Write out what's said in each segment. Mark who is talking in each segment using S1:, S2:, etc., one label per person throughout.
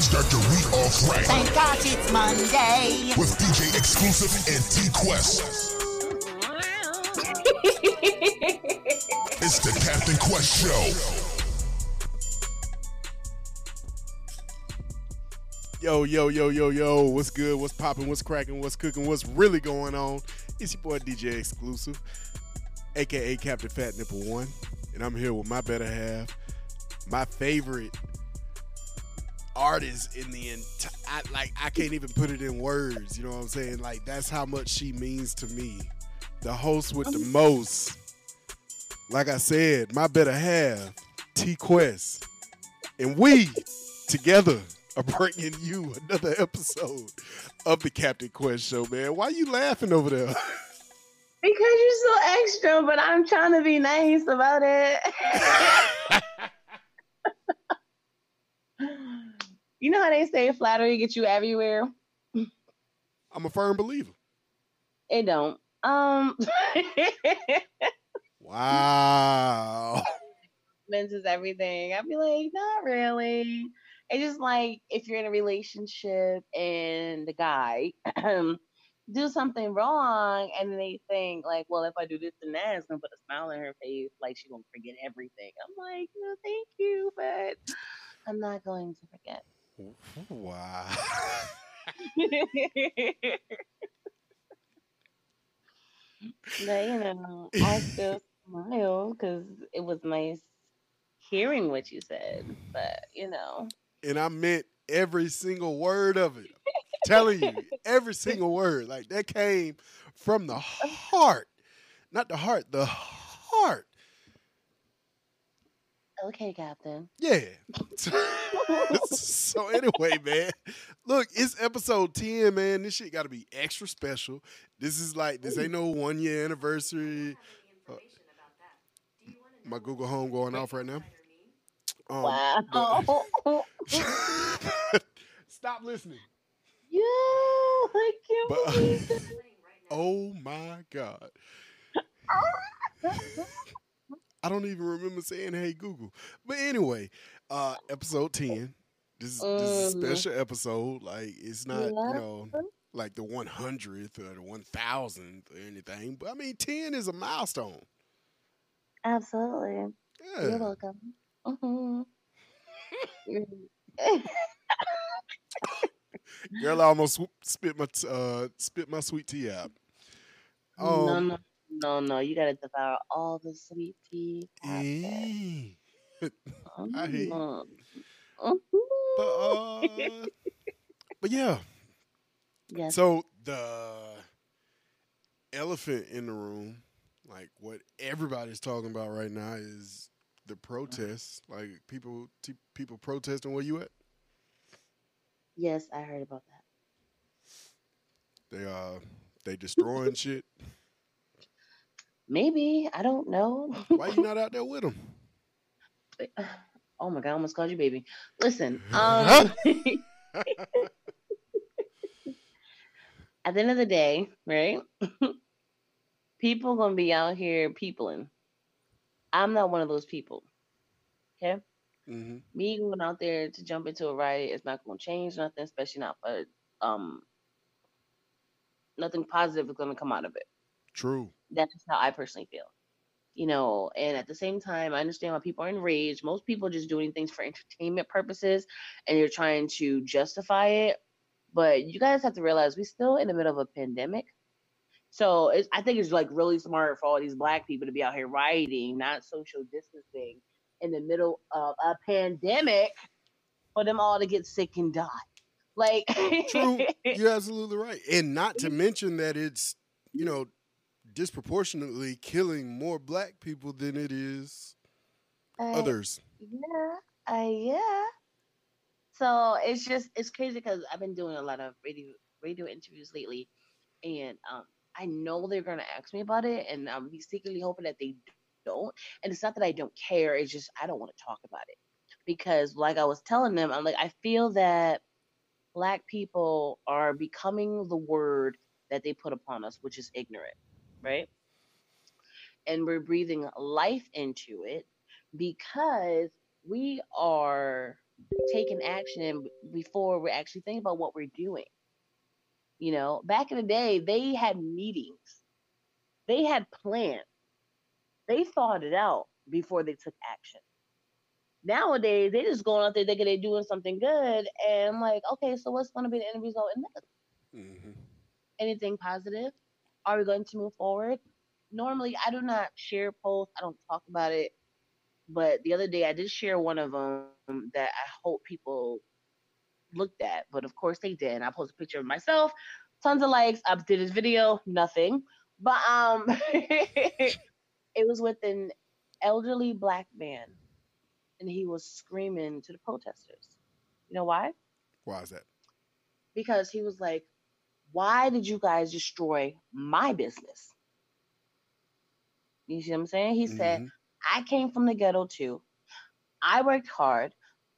S1: Start your week off right
S2: Thank God it's Monday.
S1: with DJ Exclusive and T Quest. it's the Captain Quest Show.
S3: Yo, yo, yo, yo, yo, what's good? What's popping? What's cracking? What's cooking? What's really going on? It's your boy DJ Exclusive, aka Captain Fat Nipple One, and I'm here with my better half, my favorite artist in the entire. Like I can't even put it in words. You know what I'm saying? Like that's how much she means to me. The host with the um, most. Like I said, my better half, T Quest, and we together are bringing you another episode of the Captain Quest Show, man. Why are you laughing over there?
S4: Because you're so extra, but I'm trying to be nice about it. you know how they say flattery gets you everywhere?
S3: I'm a firm believer.
S4: It don't. Um
S3: Wow.
S4: is everything. I'd be like, not really. It's just like if you're in a relationship and the guy do something wrong and then they think like, well, if I do this and that, it's gonna put a smile on her face, like she's gonna forget everything. I'm like, no, thank you, but I'm not going to forget.
S3: Wow.
S4: but you know, I still smile because it was nice hearing what you said. But you know,
S3: and I meant every single word of it. telling you, every single word. Like that came from the heart. Not the heart, the heart.
S4: Okay, Captain.
S3: Yeah. so anyway, man, look, it's episode 10, man. This shit got to be extra special. This is like this ain't no one year anniversary. Uh, my Google Home going off right now. Um,
S4: Wow.
S3: but- Stop listening.
S4: Yeah, I can't
S3: But-
S4: believe it.
S3: Oh my god. I don't even remember saying "Hey Google," but anyway, uh, episode ten. This is, this is a
S4: Mm.
S3: special episode. Like it's not, you know, like the one hundredth or the one thousandth or anything. But I mean, ten is a milestone.
S4: Absolutely.
S3: Yeah.
S4: You're welcome. Mhm.
S3: Girl, I almost spit my uh spit my sweet tea out.
S4: no,
S3: Um,
S4: no, no, no. No, you gotta devour all the sweet tea.
S3: I hate.
S4: Mhm.
S3: But uh, but yeah.
S4: yes.
S3: So the elephant in the room, like what everybody's talking about right now, is the protests. Like people, t- people protesting. Where you at?
S4: yes, I heard about that.
S3: They uh, they destroying shit.
S4: Maybe I don't know.
S3: Why you not out there with them?
S4: oh my god, I almost called you baby. Listen, um, at the end of the day, right? people gonna be out here peopling. I'm not one of those people. Okay,
S3: hmm
S4: me going out there to jump into a riot is not gonna change nothing, especially not for um nothing positive is gonna come out of it.
S3: True.
S4: That's how I personally feel. you know, and at the same time, I understand why people are enraged. Most people are just doing things for entertainment purposes and you're trying to justify it. But you guys have to realize we're still in the middle of a pandemic. So it's, I think it's like really smart for all these black people to be out here rioting, not social distancing in the middle of a pandemic for them all to get sick and die. Like
S3: True, you're absolutely right, and not to mention that it's you mm-hmm. know disproportionately killing more black people than it is
S4: Uh,
S3: others.
S4: Yeah, uh, yeah. So it's just it's crazy because I've been doing a lot of radio radio interviews lately, and um, I know they're gonna ask me about it, and I'm secretly hoping that they don't. And it's not that I don't care; it's just I don't want to talk about it because, like I was telling them, I'm like I feel that black people are becoming the word that they put upon us, which is ignorant, right? And we're breathing life into it because we are taking action before we're actually thinking about what we're doing. You know, back in the day, they had meetings, they had plans, they thought it out before they took action. Nowadays, they just going out there thinking they're doing something good, and I'm like, okay, so what's going to be the end result in this?
S3: hmm
S4: anything positive? Are we going to move forward? Normally, I do not share posts. I don't talk about it. But the other day, I did share one of them that I hope people looked at. But of course, they did. And I posted a picture of myself, tons of likes. I did this video, nothing. But um, it was with an elderly black man, and he was screaming to the protesters. You know why?
S3: Why is that?
S4: because he was like, Why did you guys destroy my business? You see what I'm saying? He said,
S3: Mhm.
S4: I came from the ghetto too. I worked hard.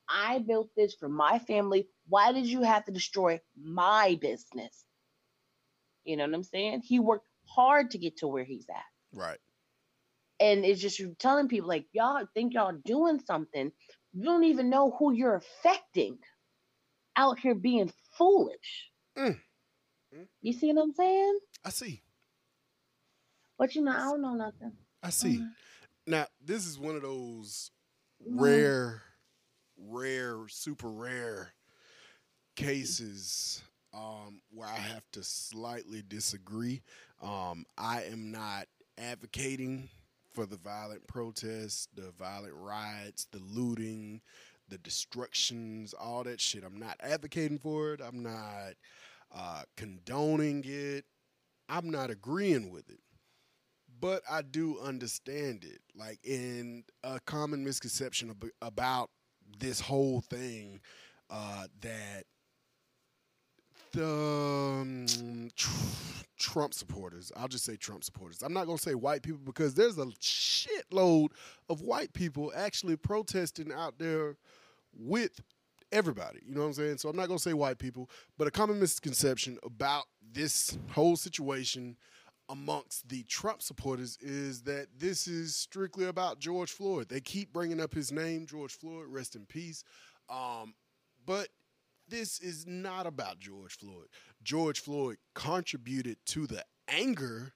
S4: I built this for my family. Why did you have to destroy my business? You know what I'm saying? He worked hard to get to where he's at.
S3: Right.
S4: And it's just you're telling people like y'all think y'all doing something. You don't even know who you're affecting out here being foolish.
S3: Mm. Mm.
S4: You see what I'm saying?
S3: I see.
S4: But you know, I don't know nothing.
S3: I see.
S4: Mhm.
S3: Now, this is one of those
S4: Mhm.
S3: rare, rare, super rare cases um, where I have to slightly disagree. Um, I am not advocating for the violent protests, the violent riots, the looting, the destructions, all that shit. I'm not advocating for it. I'm not uh, condoning it. I'm not agreeing with it but I do understand it. Like in a common misconception ab- about this whole thing, uh, that the um, tr- Trump supporters, I'll just say Trump supporters. I'm not gonna say white people because there's a shitload of white people actually protesting out there with everybody. You know what I'm saying? So I'm not gonna say white people, but a common misconception about this whole situation amongst the Trump supporters is that this is strictly about George Floyd. They keep bringing up his name, George Floyd, rest in peace. Um, but this is not about George Floyd. George Floyd contributed to the anger,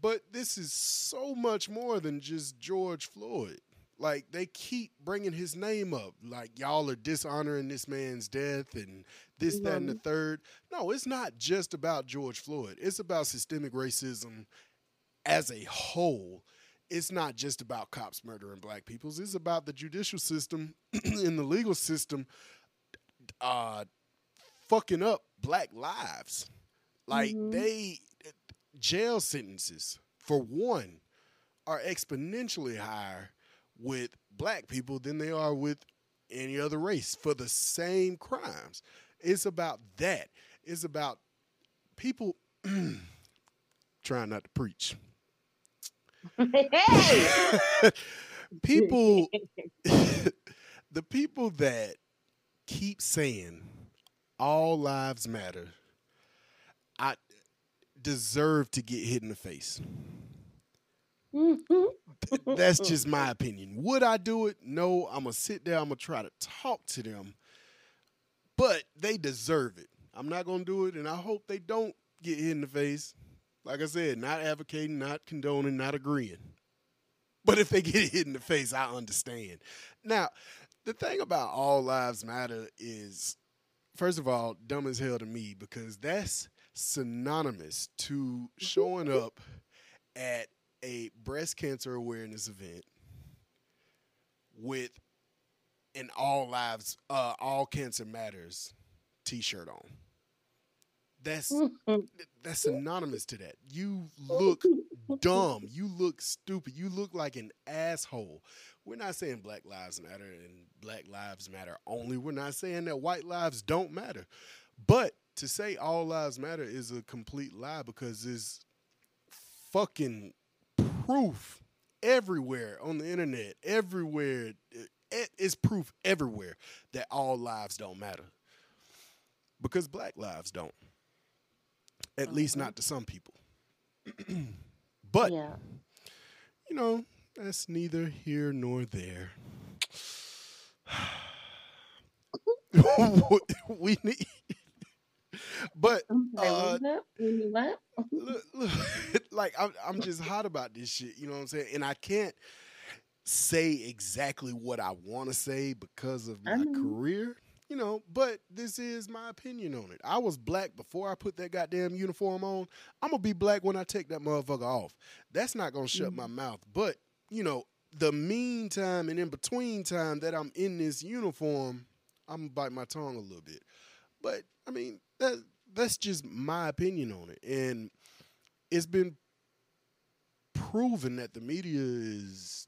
S3: but this is so much more than just George Floyd. Like they keep bringing his name up, like y'all are dishonoring this man's death and this, that, and the third. No, it's not just about George Floyd. It's about systemic racism as a whole. It's not just about cops murdering black people. It's about the judicial system and the legal system uh, fucking up black lives. Like
S4: Mhm.
S3: they jail sentences for one are exponentially higher with black people than they are with any other race for the same crimes. It's about that. It's about people trying not to preach.
S4: hey,
S3: people the people that keep saying all lives matter I deserve to get hit in the face. Mm-hmm. That's just my opinion. Would I do it? No. I'm gonna sit there. I'm gonna try to talk to them, but they deserve it. I'm not gonna do it, and I hope they don't get hit in the face. Like I said, not advocating, not condoning, not agreeing. but if they get hit in the face, I understand. Now, the thing about all lives matter is, first of all, dumb as hell to me because that's synonymous to showing up at a breast cancer awareness event with an all lives uh all cancer matters t-shirt on. That's that's synonymous to that. You look dumb. You look stupid. You look like an asshole. We're not saying black lives matter and black lives matter only. We're not saying that white lives don't matter. But to say all lives matter is a complete lie because it's fucking proof everywhere on the internet, everywhere. Eh, eh, it is proof everywhere that all lives don't matter. Because black lives don't. At least uh-huh. not to some people. but,
S4: Yeah.
S3: you know, that's neither here nor there. we need. But uh,
S4: what was that? You mean what?
S3: look, look, like I'm, I'm just hot about this shit. You know what I'm saying? And I can't say exactly what I want to say because of
S4: I
S3: my
S4: mm-hmm.
S3: career. You know, but this is my opinion on it. I was black before I put that goddamn uniform on. I'm gonna be black when I take that motherfucker off. That's not gonna shut my mm-hmm. mouth. But you know, the meantime and in between time that I'm in this uniform, I'm gonna bite my tongue a little bit. But I mean, that that's just my opinion on it, and it's been proven that the media is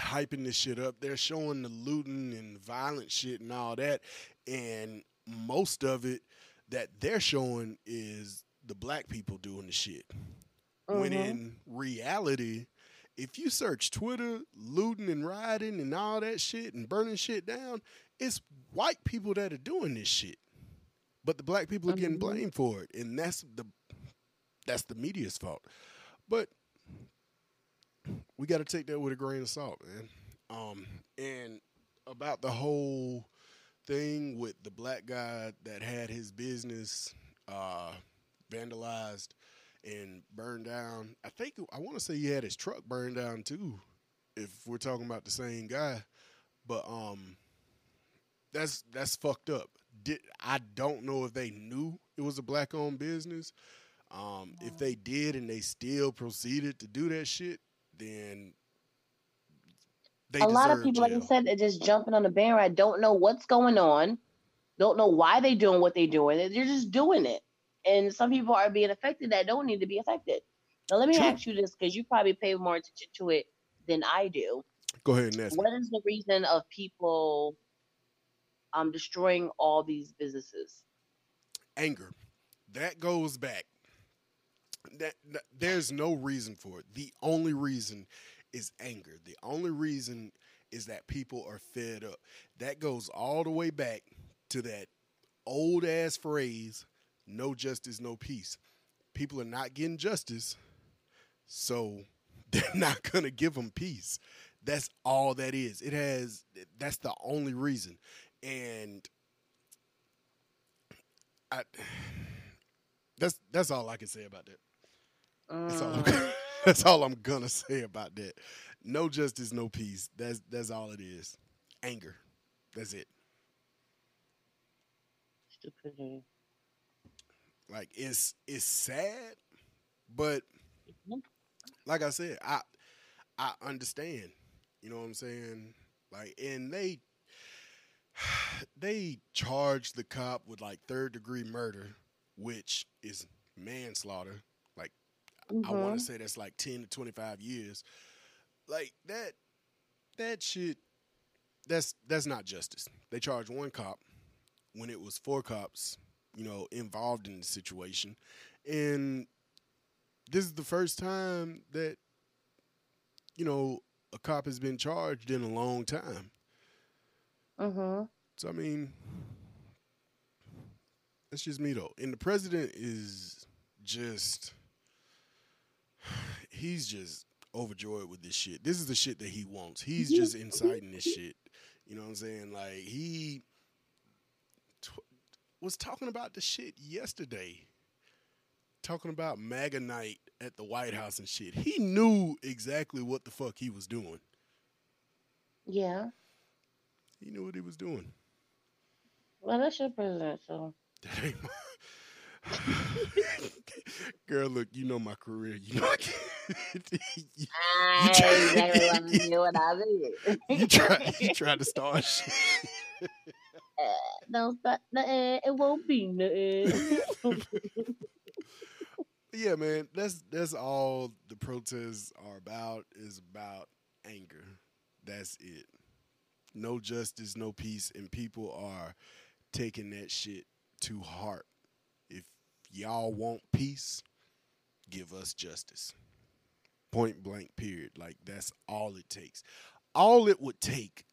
S3: hyping this shit up. They're showing the looting and violent shit and all that, and most of it that they're showing is the black people doing the shit. When
S4: Mhm.
S3: in reality, if you search Twitter, looting and rioting and all that shit and burning shit down, it's white people that are doing this shit. But the black people are getting
S4: Mhm.
S3: blamed for it. And that's the that's the media's fault. But we got to take that with a grain of salt, man. Um, and about the whole thing with the black guy that had his business uh, vandalized and burned down. I think I want to say he had his truck burned down too, if we're talking about the same guy. But um, that's that's fucked up. Did I don't know if they knew it was a black owned business. Um, if they did and they still proceeded to do that shit, then they
S4: a lot of people, like I
S3: jail.
S4: said, are just jumping on the bandwagon. Don't know what's going on. Don't know why they're doing what they're doing. They're just doing it, and some people are being affected that don't need to be affected. Now, let me
S3: True.
S4: ask you this, because you probably pay more attention to it than I do.
S3: Go ahead and ask. me.
S4: What is the reason of people um destroying all these businesses?
S3: anger. That goes back. That, that- there's no reason for it. The only reason is anger. The only reason is that people are fed up. That goes all the way back to that old ass phrase, no justice, no peace. People are not getting justice, so they're not going to give them peace. That's all that is. It has that's the only reason. And I, that's that's all I can say about that. That's all, I'm, that's all I'm gonna say about that. No justice, no peace. That's that's all it is. Anger. That's it.
S4: stupidity.
S3: Like it's it's sad, but
S4: Mhm.
S3: like I said, I I understand. You know what I'm saying? Like, and they they charged the cop with like third degree murder, which is manslaughter. Like, I want to say that's like ten to twenty five years. Like that that shit. That's that's not justice. They charged one cop when it was four cops, you know, involved in the situation, and this is the first time that you know a cop has been charged in a long time.
S4: Uh-huh.
S3: So I mean, that's just me though. And the president is just he's just overjoyed with this shit. This is the shit that he wants. He's just inciting this shit. You know what I'm saying? Like he t- was talking about the shit yesterday. talking about MAGA night at the White House and shit. He knew exactly what the fuck he was doing.
S4: Yeah.
S3: He knew what he was doing.
S4: Well, that's your president, so.
S3: That ain't my. Girl, look, you know my career. You know, I can't- you,
S4: I
S3: try-
S4: what I knew what I did.
S3: you try, you try to start shit.
S4: Don't start nothing. Eh, it won't be nothing. Eh.
S3: yeah, man, that's that's all the protests are about. Is about anger. That's it. No justice, no peace, and people are taking that shit to heart. If y'all want peace, give us justice. Point blank. Period. Like that's all it takes. All it would take,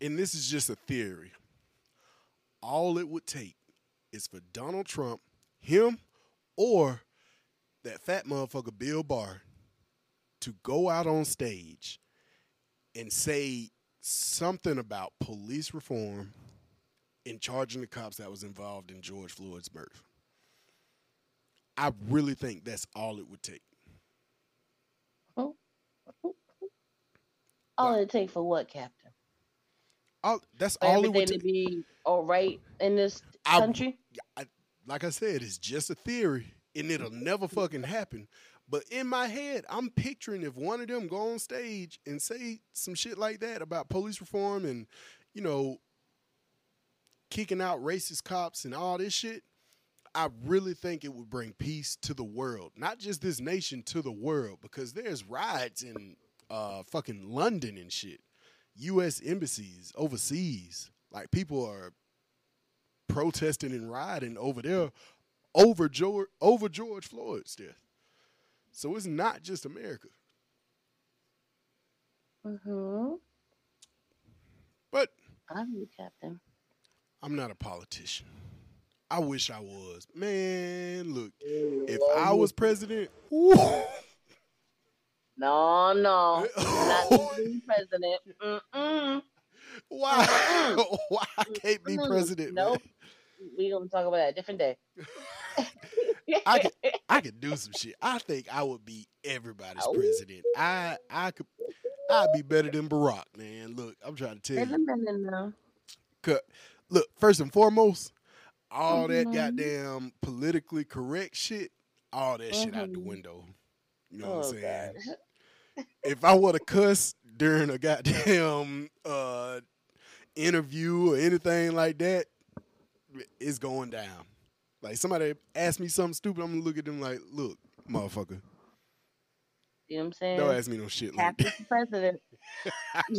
S3: and this is just a theory. All it would take is for Donald Trump, him, or that fat motherfucker Bill Barr to go out on stage and say something about police reform and charging the cops that was involved in George Floyd's murder. I really think that's all it would take.
S4: All it takes for what, Captain?
S3: All, that's
S4: For
S3: all it would
S4: to be all right in this
S3: I-
S4: country?
S3: I, like I said, it's just a theory, and it'll never fucking happen. But in my head, I'm picturing if one of them go on stage and say some shit like that about police reform and, you know, kicking out racist cops and all this shit, I really think it would bring peace to the world, not just this nation, to the world, because there's riots in uh, fucking London and shit, U.S. embassies overseas. Like people are protesting and rioting over there over George over George Floyd's death. So it's not just America.
S4: Mm-hmm.
S3: But
S4: I'm you, Captain.
S3: I'm not a politician. I wish I was. Man, look, if I was president, woo,
S4: No, no. Not being president. Mm-mm.
S3: why? why I can't be president? man?
S4: Nope. We gonna talk about that a different day.
S3: I could, I could do some shit. I think I would be everybody's
S4: Oh.
S3: president. I, I could, I'd be better than Barack, man. Look, I'm trying to tell you. Cut. Look, first and foremost, all that
S4: Mhm.
S3: goddamn politically correct shit, all that shit out the
S4: Mhm.
S3: window. You know what
S4: Oh
S3: I'm saying?
S4: gosh.
S3: If I would to cuss during a goddamn uh, interview or anything like that, it's going down. Like somebody asked me something stupid, I'm gonna look at them like, look, motherfucker,
S4: You know what I'm saying?
S3: don't ask me no shit like that.
S4: president.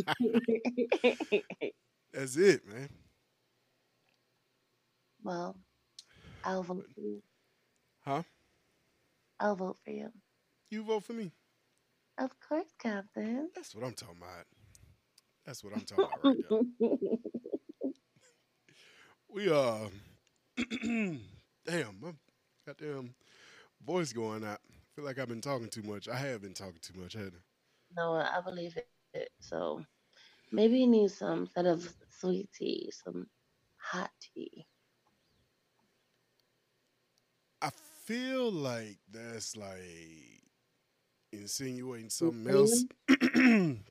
S3: That's it, man.
S4: well, I'll vote for you.
S3: Huh?
S4: I'll vote for you.
S3: You vote for me.
S4: Of course, Captain.
S3: That's what I'm talking about. That's what I'm talking about right there. We uh damn, my goddamn voice going out. feel like I've been talking too much. I have been talking too much, I?
S4: no, I believe it. So maybe you need some instead of sweet tea, some hot tea.
S3: I feel like that's like insinuating something else.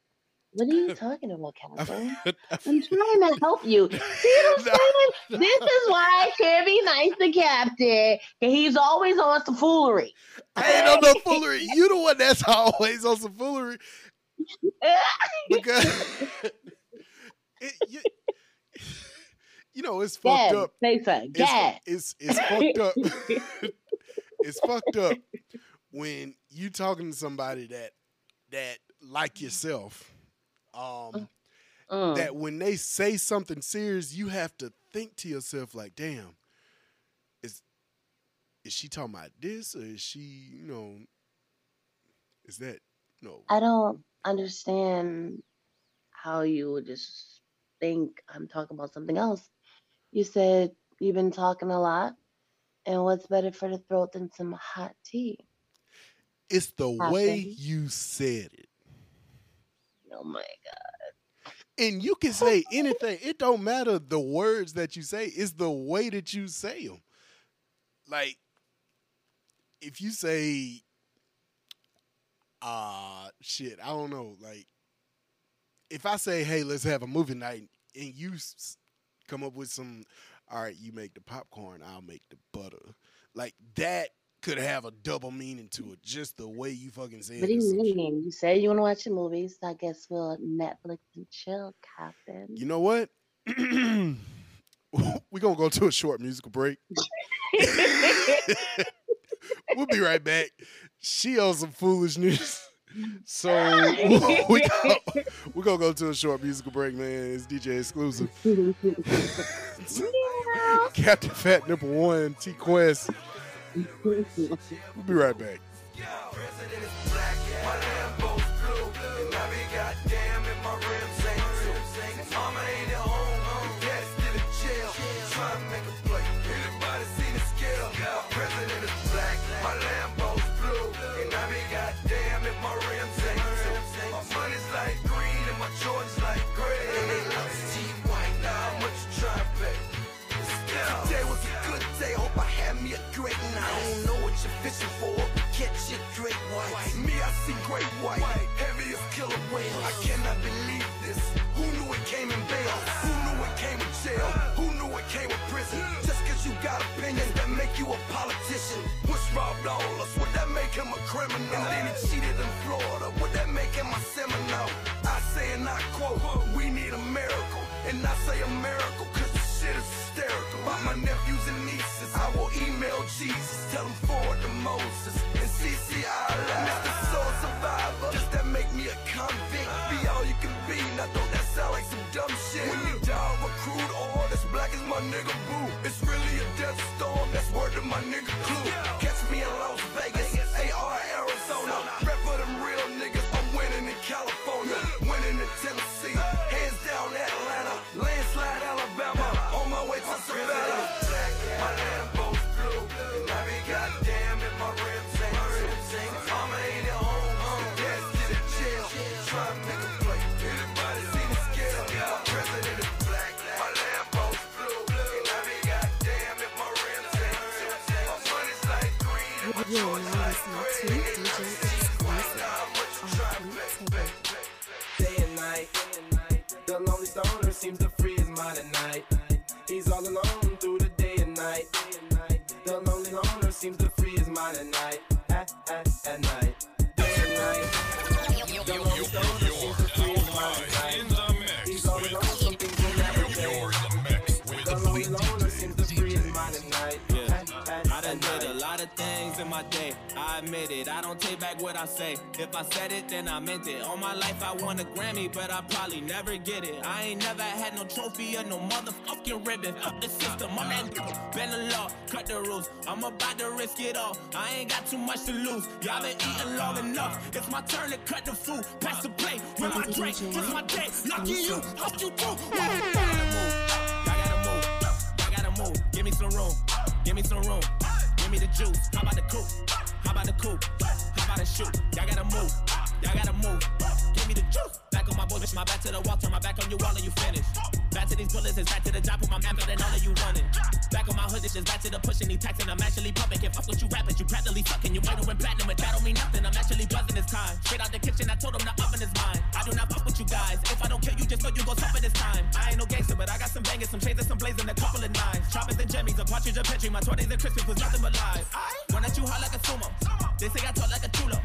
S4: What are you talking about, Captain? I'm trying to help you. See what I'm saying? This is why I can't be nice to Captain. He's always on some foolery.
S3: I ain't on no foolery. You the one that's always on some foolery because it, you, you know it's fucked
S4: Gad,
S3: up.
S4: say something.
S3: It's, it's it's fucked up. it's fucked up when you talking to somebody that that like yourself. Um,
S4: Mm.
S3: that when they say something serious, you have to think to yourself like, "Damn, is is she talking about this or is she, you know, is that no?"
S4: I don't understand how you would just think I'm talking about something else. You said you've been talking a lot, and what's better for the throat than some hot tea?
S3: It's the way you said it.
S4: Oh my god.
S3: And you can say anything. It don't matter the words that you say. It's the way that you say them. Like if you say, uh, shit, I don't know, like, if I say, hey, let's have a movie night, and you s- come up with some, all right, you make the popcorn, I'll make the butter, like that could have a double meaning to it, just the way you fucking say
S4: What do
S3: it.
S4: you
S3: shit.
S4: mean? You said you want to watch a movie, so I guess we'll Netflix and chill, Captain.
S3: You know what? We're gonna go to a short musical break. we'll be right back. She owes some foolishness. So we go, we're gonna go to a short musical break, man. It's DJ exclusive. Captain Fat Nipple One, T Quest. We'll be right back.
S5: Today catch great white. Me, I see great white, heavy as killer whale. I cannot believe this. Who knew it came in bail? Who knew it came with jail? Who knew it came with prison? Just cause you got opinions that make you a politician. Robbed all us, would that make him a criminal? And then he cheated in Florida, would that make him a Seminole? I say and I quote, we need a miracle. And I say a miracle cause shit is hysterical. About my nephews and nieces, Jesus, tell him forward to Moses. And CC Allah, Mr. Soul Survivor, just that make me a convict. Be all you can be, now don't that sound like some dumb shit? When you die recruit or as black as my nigga Boo, it's really a death storm, that's word to my nigga Clue. My
S6: day.
S7: I admit it. I don't take back what I say. If I said it, then I meant it. All my life I won a Grammy, but I probably never get it. I ain't never had no trophy or no motherfucking ribbon. Fuck the system. I'm that bend the law, cut the rules. I'm about to risk it all. I ain't got too much to lose. Y'all been eating long enough. It's my turn to cut the food. Pass the plate with my drink. It's my day. Lucky you. Fuck you. Whoa. I gotta move. I gotta move. I gotta move. Give me some room. Give me some room. Juice. How about the coupe? How about the coupe? How about the shoot? Y'all gotta move. Y'all gotta move. Give me the juice. Back on my bullshit, my back to the wall, turn my back on you all and you finish. Back to these bullets, it's back to the job, with my map out and all of you running. Back on my hood, it's just back to the pushing, these taxing, I'm actually pumping. Can't fuck with you rappers, you practically sucking. You might went platinum, but that don't mean nothing. I'm actually buzzing this time. Straight out the kitchen, I told him the oven is mine. I do not fuck with you guys. If I don't kill you, just know you gon' suffer this time. I ain't no gangster, but I got some bangers, some chains and some blazing, a couple of nines. Choppers and jimmies, a partridge, a petri, my 20s and Christmas was nothing but lies. One that you hard like a sumo. They say I talk like a chulo.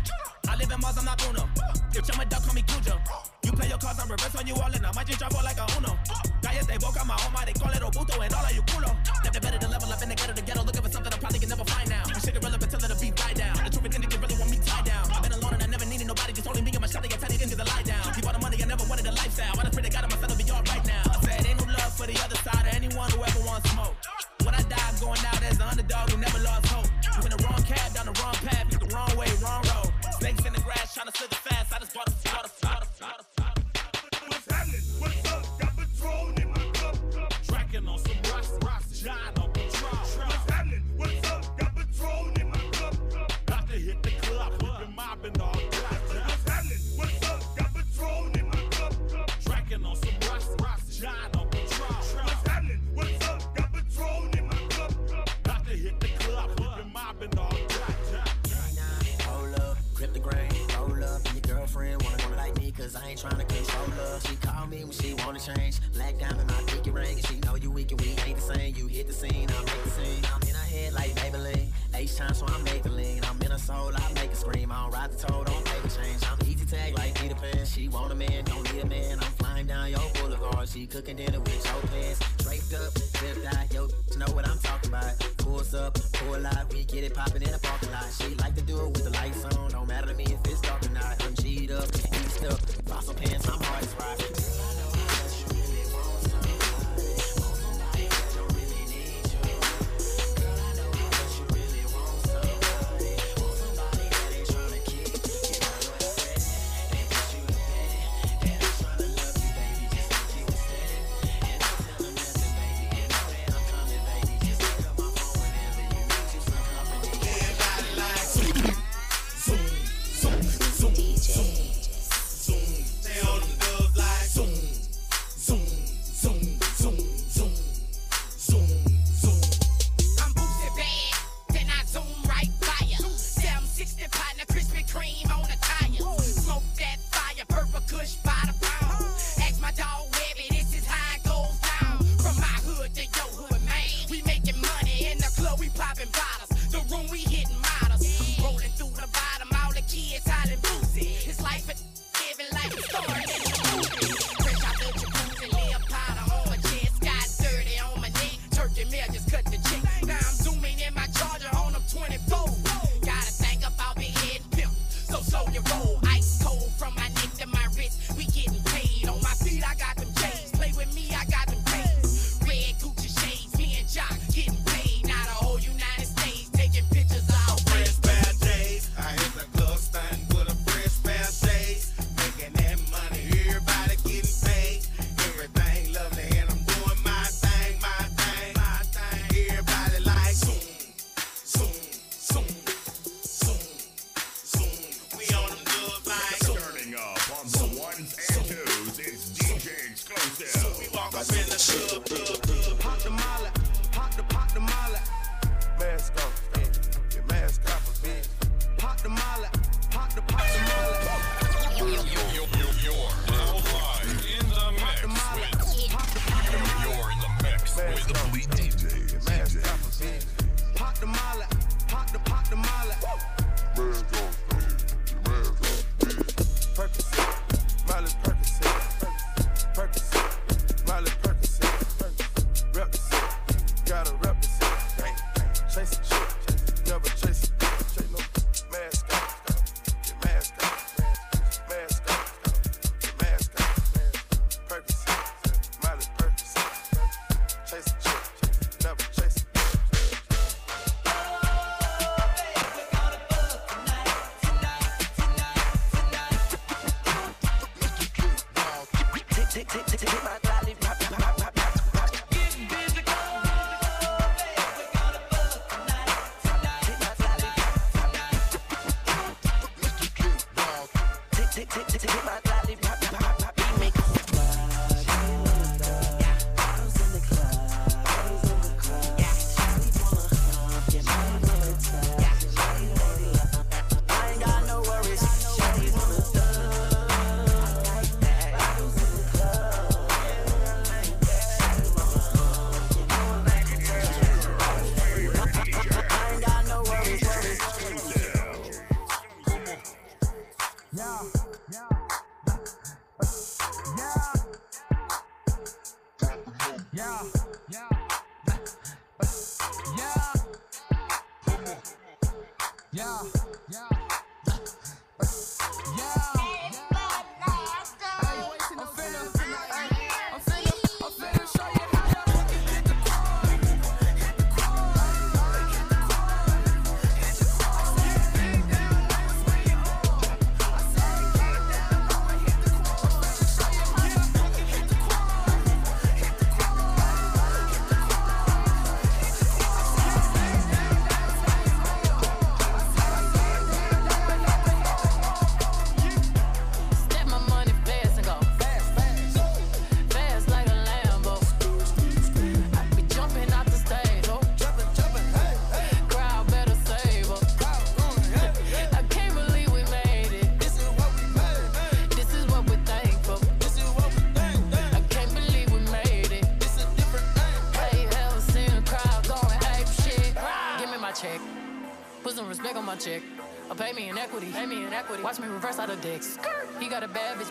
S7: I live in Mars, I'm not Bruno. If you're my dog, call me Cujo. You play your cards, I'm reverse on you all, and I might just drop all like a Uno. Calles de boca, my home, they call it Obuto, and all of you culo. Never better to level up in the ghetto, the ghetto, looking for something I probably can never find now. Shit irrelevant till the beat die down. The truth is, niggas really want me tied down. I've been alone and I never needed nobody, just only me and my shot to get tiny niggas the lie down. Keep all the money, I never wanted a lifestyle. I just pray to God, I'm gonna be all right now. I said, ain't no love for the other side or anyone who ever wants smoke. When I die, I'm going out as the underdog who never lost hope. You in the wrong cab, down the wrong path, you the wrong way, wrong road. Snakes in the grass, trying to slither
S5: me when
S7: she wanna
S8: change. Black diamond, my pinky ring, and she know you weak and we ain't the same. You hit the scene, I make the scene. I'm in her head like Maybelline. H time, so I make the lean. I'm in her soul, I make a scream. I don't ride the toe, don't make a change. I'm easy tag like Peter Pan. She want a man, don't need a man. I'm flying down your boulevard. She cooking dinner with your pants. Draped up, zipped out, yo, know what I'm talking about. Pulls up, pull out, we get it popping in the parking lot. She like to do it with the lights on. Don't matter to me if it's dark or not. I'm G'd up, eased up, fossil pants, I'm hard as rock.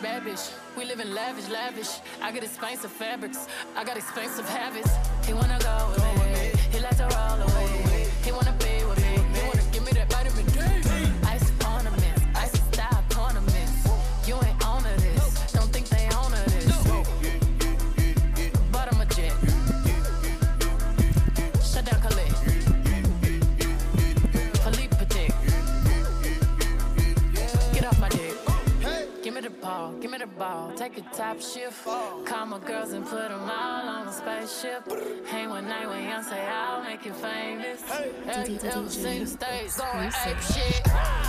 S9: Bad
S10: bitch.
S8: We
S11: live in lavish, lavish. I got expensive fabrics. I got expensive habits. He wanna go with spaceship. Hang one night with Young, say I'll make you famous. Hey, ever seen the stage going ape shit.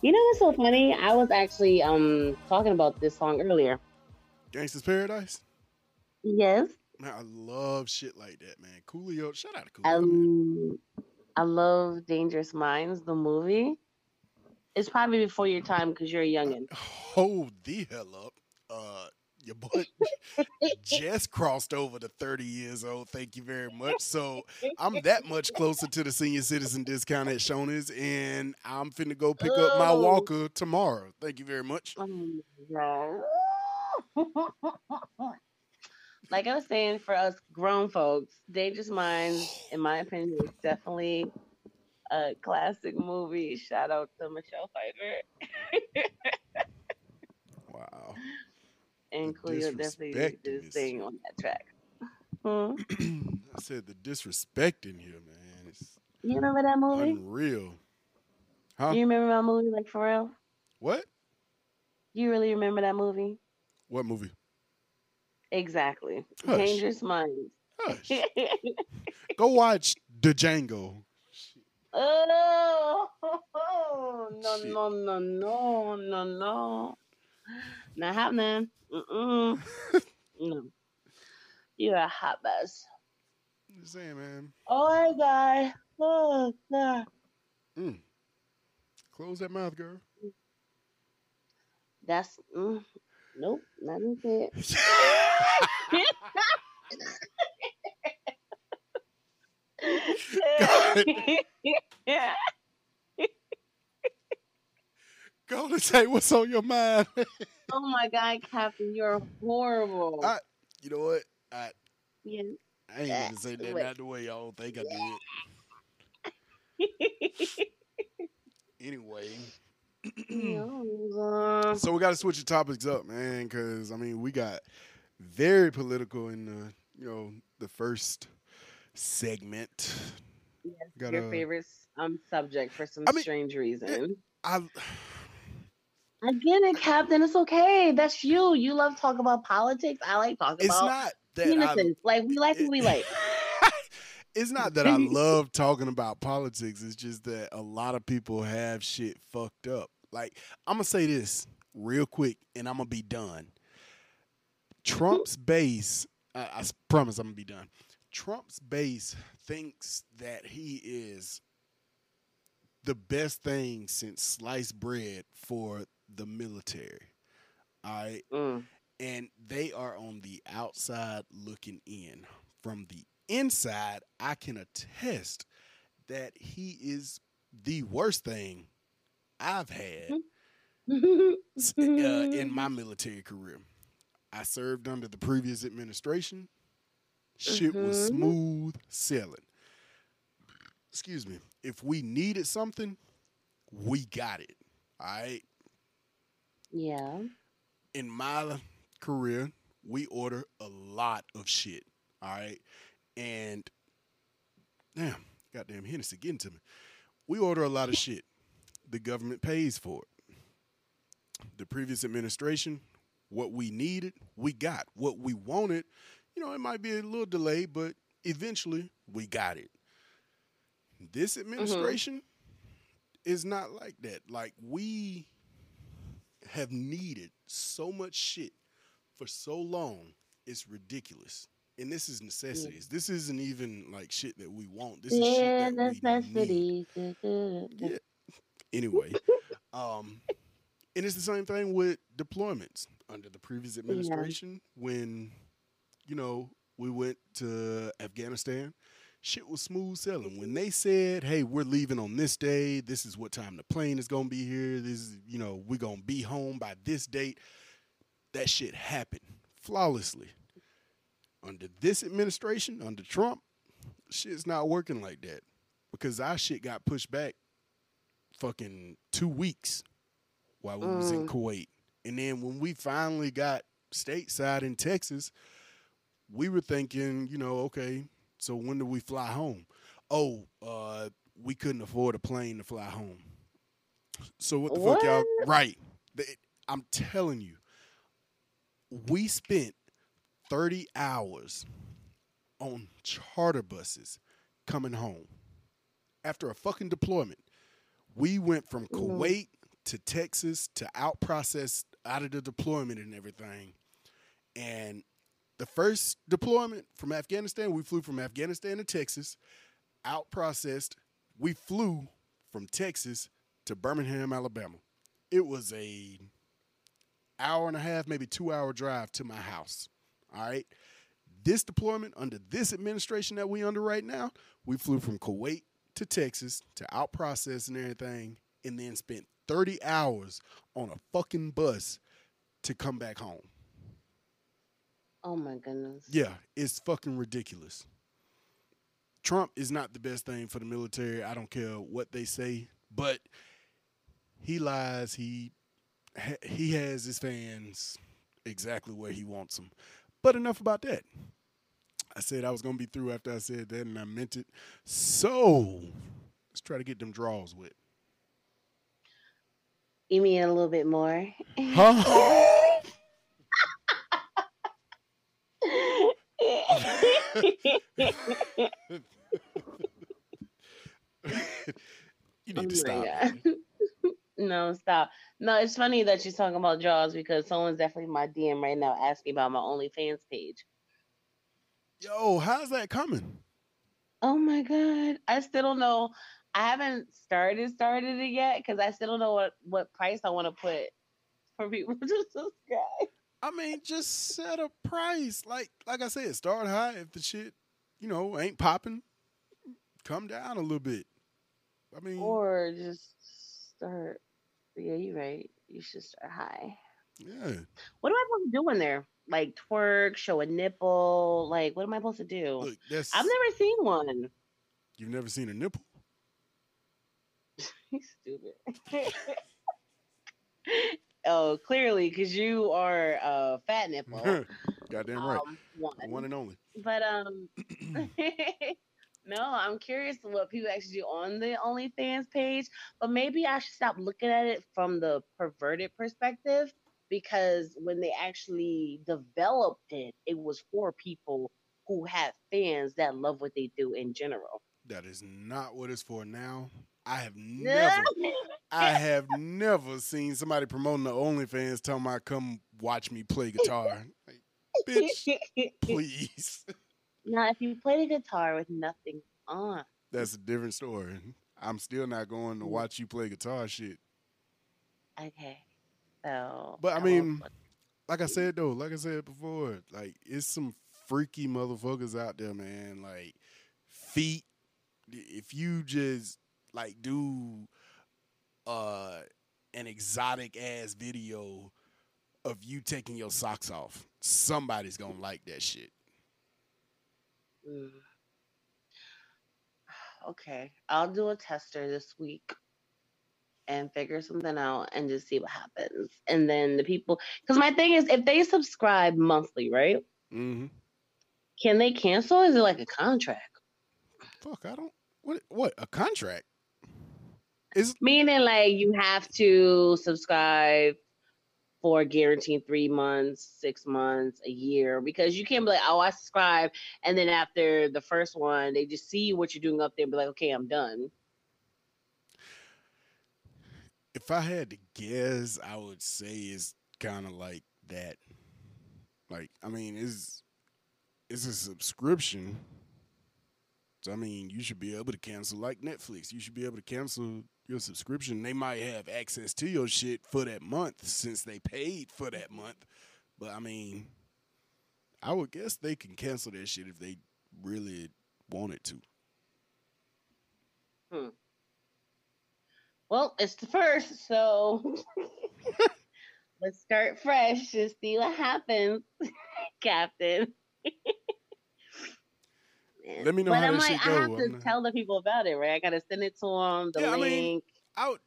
S3: You know
S4: what's so funny? I was actually um talking about this song earlier.
S3: Gangsta's Paradise.
S4: Yes.
S3: Man, I love shit like that, man. Coolio, shout out to Coolio.
S4: Um, I love Dangerous Minds, the movie. It's probably before your time because you're a youngin.
S3: Hold the hell up. Uh, your boy just crossed over to 30 years old. Thank you very much. So I'm that much closer to the senior citizen discount at Shoney's, and I'm finna go pick up my
S4: Oh.
S3: walker tomorrow. Thank you very much.
S4: Oh, like I was saying, for us grown folks, Dangerous Minds, in my opinion, is definitely a classic movie. Shout out to Michelle Pfeiffer.
S3: wow.
S4: And Coolio definitely did his thing on that track. Hmm?
S3: I said the disrespect in here, man. It's
S4: You remember that movie?
S3: unreal. Huh?
S4: You remember that movie, like for real?
S3: What?
S4: You really remember that movie?
S3: What movie?
S4: Exactly.
S3: Hush.
S4: Dangerous Minds.
S3: Hush. Go watch The Django.
S4: Oh no no no no no no! Not happening. Mm-mm. no, you're a hot mess.
S3: Just saying, man.
S4: Oh my god! Oh god!
S3: Mm. Close that mouth, girl.
S4: That's mm, nope. Not even it. yeah.
S3: Go to say what's on your mind.
S4: Oh my God, Captain, you're horrible.
S3: I, you know what? I,
S4: Yeah.
S3: I ain't gonna say that not the way y'all think I did. Anyway, so we got to switch the topics up, man, because I mean we got very political in the you know the first segment. Got
S4: your favorite um subject for some
S3: I mean,
S4: strange reason.
S3: I
S4: I get it, Captain. It's okay. That's you. You love talking about politics. I like talking
S3: It's
S4: about
S3: not that I-
S4: like we like what we like.
S3: it's not that I love talking about politics. It's just that a lot of people have shit fucked up. Like I'm gonna say this real quick, and I'm gonna be done. Trump's base, I promise I'm gonna be done. Trump's base thinks that he is the best thing since sliced bread for the military. All right. And they are on the outside looking in. From the inside, I can attest that he is the worst thing I've had uh, in my military career. I served under the previous administration. Shit was
S4: Mhm.
S3: smooth sailing. Excuse me. If we needed something, we got it. All right.
S4: Yeah.
S3: in my career, we order a lot of shit. All right. And damn, goddamn Hennessy getting to me. We order a lot of shit. The government pays for it. The previous administration, what we needed, we got. What we wanted, you know, it might be a little delay, but eventually we got it. This mm-hmm. administration is not like that. Like we have needed so much shit for so long, it's ridiculous. And this is necessities. This isn't even like shit that we want. This is
S4: Yeah,
S3: shit that we need.
S4: necessity.
S3: Anyway, um, and it's the same thing with deployments under the previous administration when, you know, we went to Afghanistan. Shit was smooth sailing. When they said, "Hey, we're leaving on this day. This is what time the plane is gonna be here. This is, you know, we're gonna be home by this date." That shit happened flawlessly. Under this administration, under Trump, shit's not working like that because our shit got pushed back fucking two weeks while we was in
S4: Mm.
S3: Kuwait. And then when we finally got stateside in Texas, we were thinking, you know, okay, so when do we fly home? Oh, uh, we couldn't afford a plane to fly home. So what the fuck y'all
S4: What?
S3: right. I'm telling you, we spent 30 hours on charter buses coming home after a fucking deployment. We went from Kuwait to Texas to out process out of the deployment and everything. And the first deployment from Afghanistan, we flew from Afghanistan to Texas, out processed. We flew from Texas to Birmingham, Alabama. It was a hour and a half, maybe two hour drive to my house. All right. This deployment under this administration that we under right now, we flew from Kuwait to Texas to out process and everything, and then spent 30 hours on a fucking bus to come back home.
S4: Oh my goodness.
S3: Yeah, it's fucking ridiculous. Trump is not the best thing for the military. I don't care what they say, but he lies. He he has his fans exactly where he wants them. But enough about that. I said I was gonna be through after I said that, and I meant it. So let's try to get them draws with.
S4: You mean a little bit more?
S3: Huh? you need
S4: Oh
S3: to stop.
S4: No, stop. No, it's funny that you're talking about Jaws because someone's definitely in my DM right now asking about my OnlyFans page.
S3: Yo, how's that coming?
S4: Oh my god, I still don't know. I haven't started started it yet because I still don't know what what price I want to put for people to subscribe.
S3: I mean, just set a price. Like like I said, start high. If the shit, you know, ain't popping, come down a little bit. I mean,
S4: Or just start. Yeah, you're right. You should start high.
S3: yeah.
S4: What am I supposed to do in there? Like twerk, show a nipple. Like, what am I supposed to do?
S3: Look, that's
S4: I've never seen one.
S3: you've never seen a nipple.
S4: He's stupid. oh, clearly, because you are a fat nipple.
S3: Goddamn right.
S4: Um, one.
S3: One and only.
S4: But um, no, I'm curious what people actually do on the OnlyFans page. But maybe I should stop looking at it from the perverted perspective because when they actually developed it, it was for people who have fans that love what they do in general.
S3: That is not what it's for now. I have never, I have never seen somebody promoting the OnlyFans telling me come watch me play guitar. Bitch, please.
S4: Now, if you play the guitar with nothing on,
S3: That's a different story. I'm still not going to
S4: Mm.
S3: watch you play guitar shit.
S4: okay. So,
S3: But I
S4: won't
S3: mean, like I said though, like I said before, like it's some freaky motherfuckers out there, man. Like feet. If you just like do uh an exotic ass video of you taking your socks off, somebody's gonna like that shit.
S4: Mm. Okay, I'll do a tester this week and figure something out and just see what happens. And then the people, because my thing is, if they subscribe monthly, right?
S3: Mm-hmm.
S4: Can they cancel? Is it like a contract?
S3: Fuck, I don't. What? What? A contract? Is
S4: Meaning, like you have to subscribe for guaranteed three months, six months, a year, because you can't be like, oh, I subscribe, and then after the first one, they just see what you're doing up there and be like, okay, I'm done.
S3: if I had to guess, I would say it's kind of like that. Like, I mean, it's it's a subscription. So I mean, you should be able to cancel like Netflix. You should be able to cancel your subscription. They might have access to your shit for that month since they paid for that month. But I mean, I would guess they can cancel that shit if they really wanted to.
S4: Hmm. Well, it's the first, so let's start fresh and see what happens, Captain.
S3: Let me know
S4: but
S3: how
S4: I'm
S3: that
S4: like,
S3: shit
S4: I have to
S3: not-
S4: tell the people about it, right? I gotta send it to them, the
S3: Yeah, I
S4: link.
S3: mean, I would,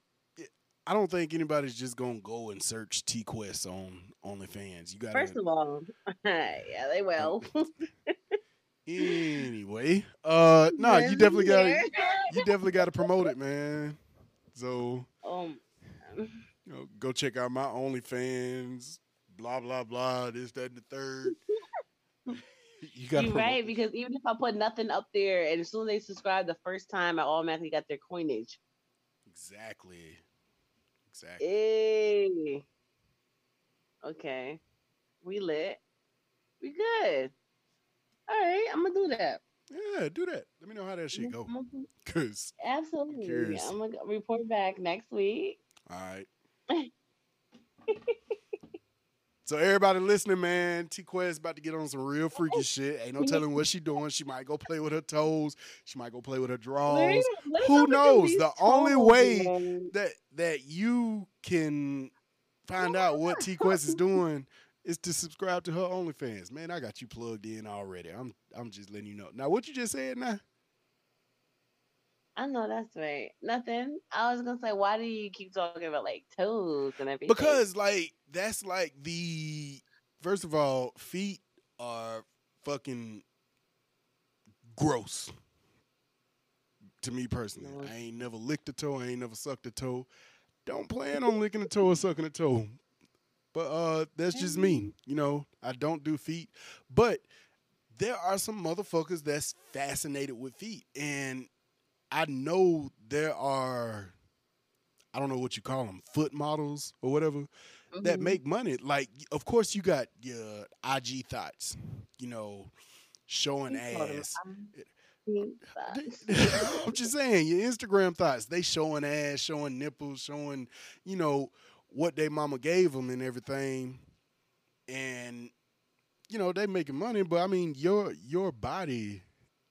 S3: I don't think anybody's just gonna go and search T Quest on OnlyFans. You got
S4: First of all, yeah, they will.
S3: anyway. Uh, no, you definitely got to you definitely got to promote it, man. So
S4: um,
S3: you know, go check out my OnlyFans. Blah blah blah. This that and the third. You got
S4: You're right because even if I put nothing up there, and as soon as they subscribe the first time, I automatically got their coinage.
S3: Exactly. Exactly.
S4: Hey. Okay. We lit. We good. All right, I'm gonna do that.
S3: Yeah, do that. Let me know how that shit go.
S4: Mhm.
S3: Cause
S4: Absolutely.
S3: curious.
S4: I'm gonna report back next week.
S3: all right. So everybody listening, man, T Quest about to get on some real freaky shit. Ain't no telling what she doing. She might go play with her toes. She might go play with her drawers. Who knows? The only
S4: toes,
S3: way
S4: man?
S3: that that you can find out what T Quest is doing is to subscribe to her OnlyFans. Man, I got you plugged in already. I'm I'm just letting you know. Now, what you just said now?
S4: I know that's right. Nothing. I was gonna say, why do you keep talking about like toes and everything?
S3: Because like that's like the first of all, feet are fucking gross. To me personally, I ain't never licked a toe. I ain't never sucked a toe. Don't plan on licking a toe or sucking a toe. But uh, that's just me. You know, I don't do feet. But there are some motherfuckers that's fascinated with feet, and I know there are I don't know what you call them, foot models or whatever that
S4: Mhm.
S3: make money. Like, of course, you got your IG thoughts, you know, showing ass. I'm just saying, your Instagram thoughts, they showing ass, showing nipples, showing, you know, what they mama gave them and everything. And, you know, they making money, but I mean, your your body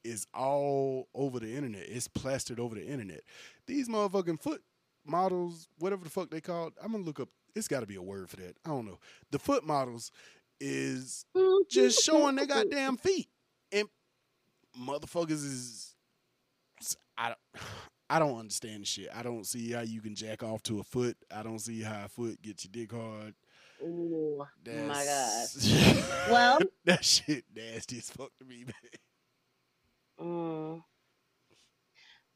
S3: is all over the internet. It's plastered over the internet. These motherfucking foot models, whatever the fuck they called, I'm gonna look up. It's got to be a word for that. I don't know. The foot models is just showing their goddamn feet, and motherfuckers is. I don't. I don't understand the shit. I don't see how you can jack off to a foot. I don't see how a foot gets your dick hard.
S4: Ooh, my God. Well-
S3: that shit nasty as fuck to me, man.
S4: Mm.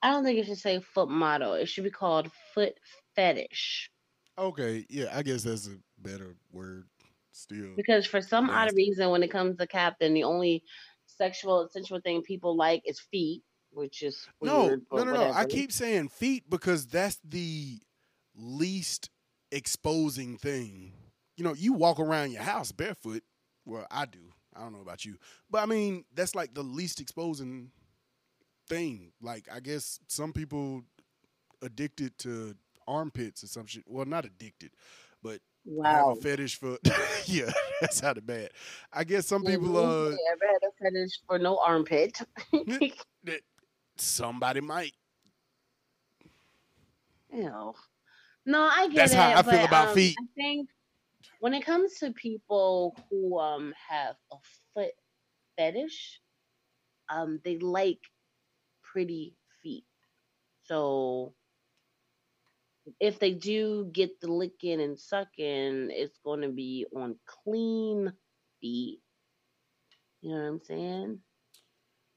S4: I don't think it should say foot model. It should be called foot fetish.
S3: Okay, yeah, I guess that's a better word still.
S4: Because for some odd reason, when it comes to Captain, the only sexual sensual thing people like is feet, which is
S3: No, no, no, no. I keep saying feet because that's the least exposing thing. You know, you walk around your house barefoot. Well, I do. I don't know about you. But I mean, that's like the least exposing thing. Like, I guess some people addicted to armpits or some shit. Well, not addicted, but
S4: Wow.
S3: have a fetish for. yeah, that sounded bad. I guess some people,
S4: Mhm.
S3: uh,
S4: Yeah, ever had a fetish for no armpit?
S3: somebody might.
S4: Ew. No, I get
S3: That's
S4: it.
S3: how I feel
S4: but,
S3: about
S4: um,
S3: feet.
S4: I think when it comes to people who um have a foot fetish, um, they like pretty feet. So if they do get the licking and sucking, it's going to be on clean feet. You know what I'm saying?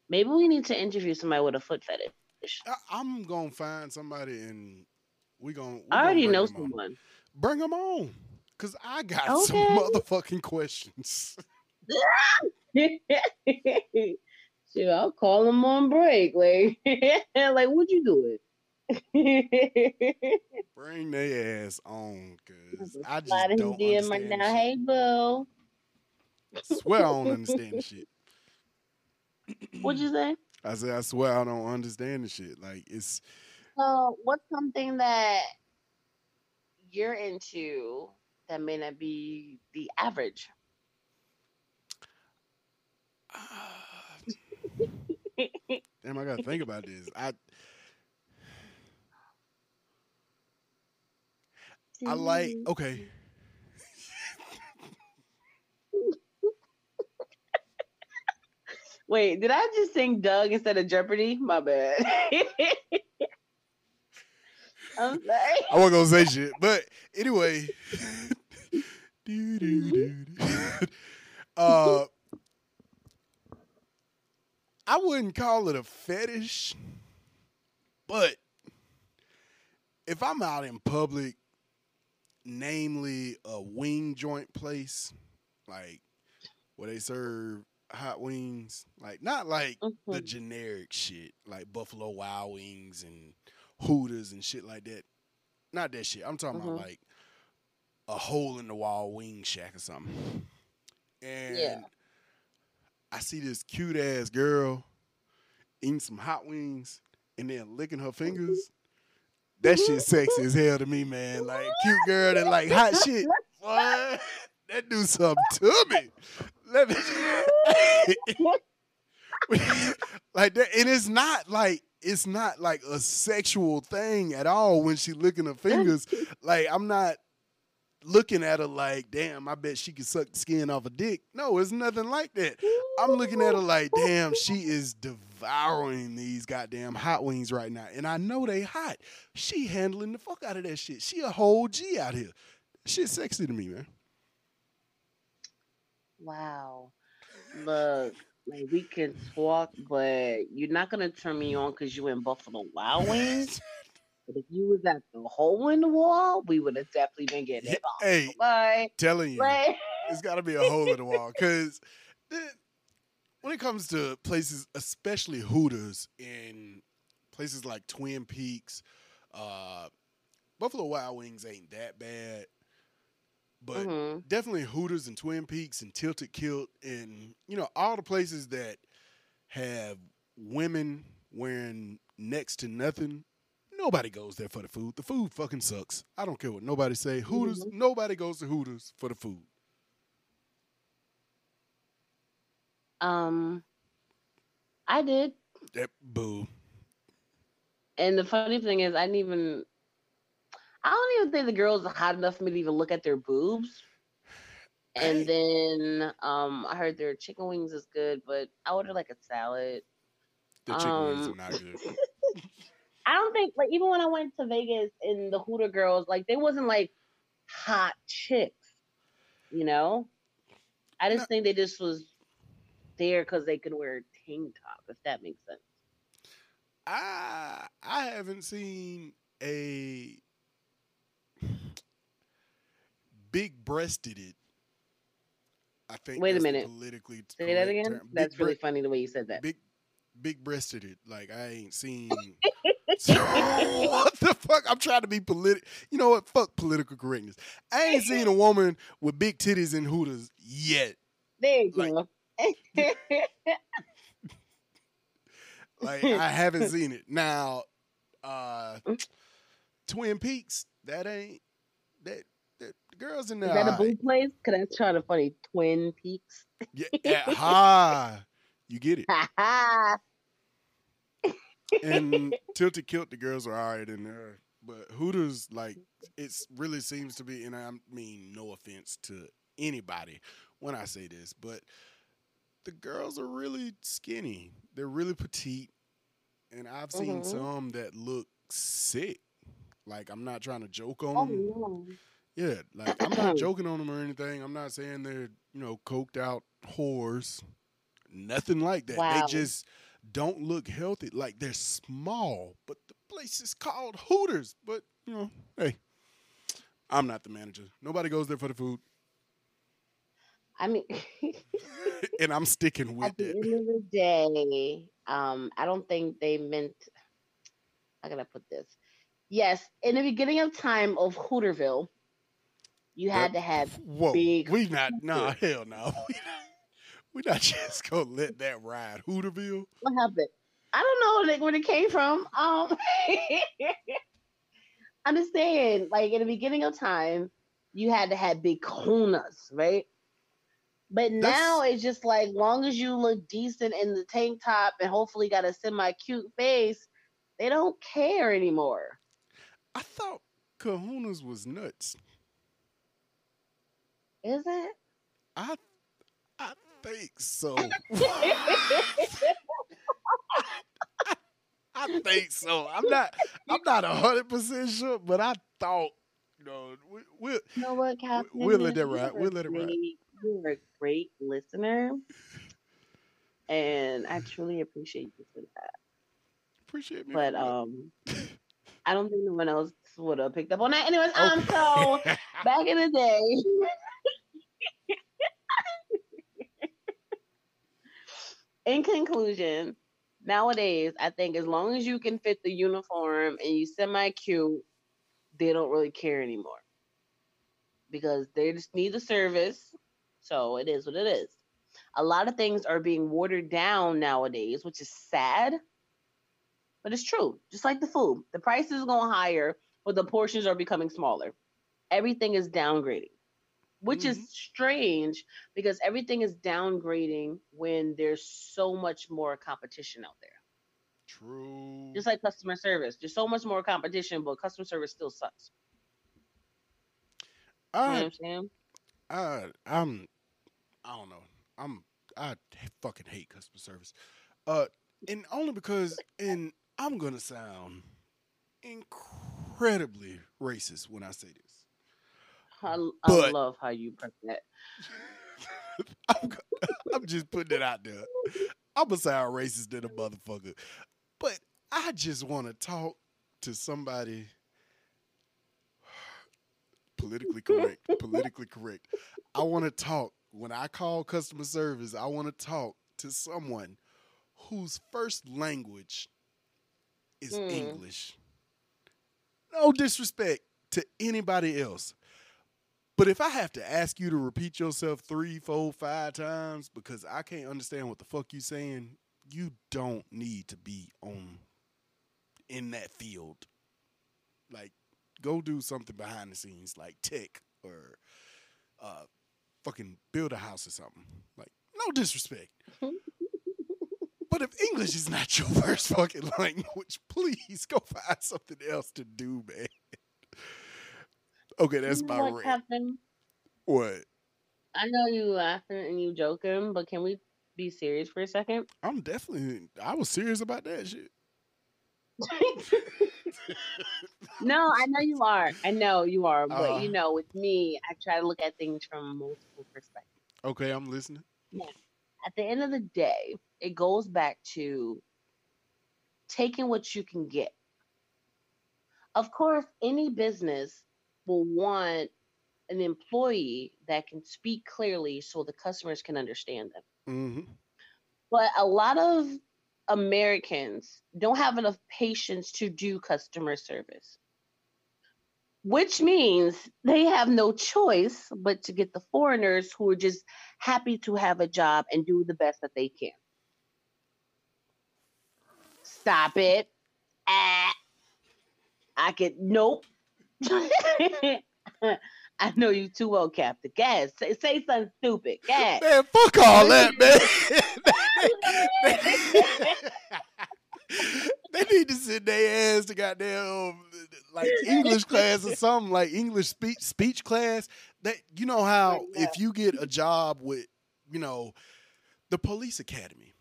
S4: Maybe we need to interview somebody with a foot fetish.
S3: I, I'm gonna find somebody and we gonna. we
S4: I already know
S3: 'em on.
S4: someone.
S3: Bring them on, cause I got
S4: Okay.
S3: some motherfucking questions.
S4: Shoot, I'll call them on break. Like, like what you doing?
S3: Bring their ass on, cause I just
S4: Slide
S3: don't
S4: DM
S3: understand.
S4: right now. Hey, boo.
S3: shit. Swear I don't understand the shit.
S4: What'd you say?
S3: I said I swear I don't understand the shit. Like it's
S4: So, what's something that you're into that may not be the average?
S3: damn. I gotta think about this. I I like okay.
S4: Wait, did I just sing Doug instead of Jeopardy? My bad. I'm sorry.
S3: I wasn't gonna say shit, but anyway. Uh, I wouldn't call it a fetish, but if I'm out in public, namely a wing joint place, like where they serve hot wings, like not like the generic shit, like Buffalo Wild Wings and Hooters and shit like that. Not that shit. I'm talking
S4: Mhm.
S3: about like a hole in the wall wing shack or something. And
S4: Yeah.
S3: I see this cute ass girl eating some hot wings and then licking her fingers. That shit sexy as hell to me, man. Like cute girl that like hot shit. What? That do something to me. Let me like that, and it's not like it's not like a sexual thing at all when she licking her fingers. like I'm not looking at her like, damn, I bet she could suck the skin off a dick. No, it's nothing like that. I'm looking at her like, damn, she is devouring these goddamn hot wings right now. And I know they hot. She handling the fuck out of that shit. She a whole G out here. Shit sexy to me, man.
S4: Wow. Look, like we can talk, but you're not gonna turn me on because you in Buffalo Wild Wings. but if you was at the hole in the wall, we would have definitely been getting it on.
S3: Hey,
S4: Like,
S3: telling you,
S4: like,
S3: it's got to be a hole in the wall because when it comes to places, especially Hooters in places like Twin Peaks, uh, Buffalo Wild Wings ain't that bad, but
S4: Mhm.
S3: definitely Hooters and Twin Peaks and Tilted Kilt and you know all the places that have women wearing next to nothing. Nobody goes there for the food. The food fucking sucks. I don't care what nobody say. Hooters. Nobody goes to Hooters for the food.
S4: um, I did.
S3: That boo.
S4: And the funny thing is, I didn't even. I don't even think the girls are hot enough for me to even look at their boobs. And then um, I heard their chicken wings is good, but I ordered like a salad.
S3: The chicken wings
S4: Um,
S3: are not good.
S4: I don't think like even when I went to Vegas and the Hooter girls, like they wasn't like hot chicks, you know. I just think they just was there because they could wear a tank top, if that makes sense.
S3: I I haven't seen a big breasted it. I think.
S4: Wait a minute.
S3: Politically
S4: Say that again.
S3: term.
S4: That's
S3: Big
S4: really
S3: bre-
S4: funny the way you said that.
S3: Big big breasted it. Like I ain't seen. what the fuck? I'm trying to be political. You know what? Fuck political correctness. I ain't seen a woman with big titties and hooters yet.
S4: There you go.
S3: Like I haven't seen it. Now, uh Twin Peaks, that ain't that the girls in
S4: Is
S3: there.
S4: that a blue place? Cause that's trying to funny. Twin Peaks.
S3: Yeah, yeah, ha. You get it.
S4: Ha
S3: and Tilted Kilt, the girls are all right in there. But Hooters, like, it really seems to be, and I mean, no offense to anybody when I say this, but the girls are really skinny. They're really petite. And I've seen
S4: Mhm.
S3: some that look sick. Like, I'm not trying to joke on
S4: Oh
S3: them.
S4: no.
S3: Yeah, like I'm not joking on them or anything. I'm not saying they're you know coked out whores, nothing like that.
S4: Wow.
S3: They just don't look healthy. Like they're small, but the place is called Hooters. But you know, hey, I'm not the manager. Nobody goes there for the food,
S4: I mean,
S3: and I'm sticking with
S4: at the
S3: it.
S4: end of the day, um, I don't think they meant. How can I put this? Yes, in the beginning of time of Hooterville, you had to have
S3: Whoa,
S4: big.
S3: we not nah hell no. We not just gonna let that ride. Hooterville.
S4: What happened? I don't know like, where it came from. Um, understand, like in the beginning of time, you had to have big kunas, right? But now it's just like long as you look decent in the tank top and hopefully got a semi cute face, they don't care anymore.
S3: I thought Kahunas was nuts.
S4: Is it?
S3: I I think so. I think so. I'm not. I'm not hundred percent sure, but I thought. You know, we, we'll
S4: You know what, Captain?
S3: we'll let that
S4: You're
S3: ride. We'll let it ride.
S4: You're a great listener, and I truly appreciate you for that.
S3: Appreciate me.
S4: But um, I don't think no one else would have picked up on that. Anyways, um, so back in the day. in conclusion, nowadays, I think as long as you can fit the uniform and you semi cute, they don't really care anymore because they just need the service. So it is what it is. A lot of things are being watered down nowadays, which is sad, but it's true. Just like the food, the prices is going higher, but the portions are becoming smaller. Everything is downgrading, which is strange because everything is downgrading when there's so much more competition out there.
S3: True.
S4: Just like customer service, there's so much more competition, but customer service still sucks. You know what
S3: I,
S4: I'm saying?
S3: I, I'm, I don't know. I'm, I fucking hate customer service. Uh, and only because, and I'm gonna sound incredibly racist when I say this.
S4: I, I love how you put that.
S3: I'm just putting it out there. I'm gonna sound racist than a motherfucker, but I just want to talk to somebody politically correct. politically correct. I want to talk when I call customer service. I want to talk to someone whose first language is
S4: Hmm.
S3: English. No disrespect to anybody else. But if I have to ask you to repeat yourself three, four, five times because I can't understand what the fuck you saying, you don't need to be on in that field. Like, go do something behind the scenes, like tech or uh, fucking build a house or something. Like, no disrespect. but if English is not your first fucking language, please go find something else to do, man. Okay, that's my
S4: what,
S3: rant.
S4: Captain?
S3: What?
S4: I know you laughing and you joking, but can we be serious for a second?
S3: I'm definitely. I was serious about that shit.
S4: No, I know you are. I know you are, but
S3: Uh.
S4: you know, with me, I try to look at things from multiple perspectives.
S3: Okay, I'm listening.
S4: Now, at the end of the day, it goes back to taking what you can get. Of course, any business will want an employee that can speak clearly so the customers can understand them.
S3: Mm-hmm.
S4: But a lot of Americans don't have enough patience to do customer service, which means they have no choice but to get the foreigners who are just happy to have a job and do the best that they can. Stop it. Ah. I could, nope. I know you too well, Captain. Gas. Say, say something stupid. Gas.
S3: Man, fuck all that, man. they need to sit their ass to goddamn like English class or something like English speech speech class. That you know how if you get a job with you know the police academy,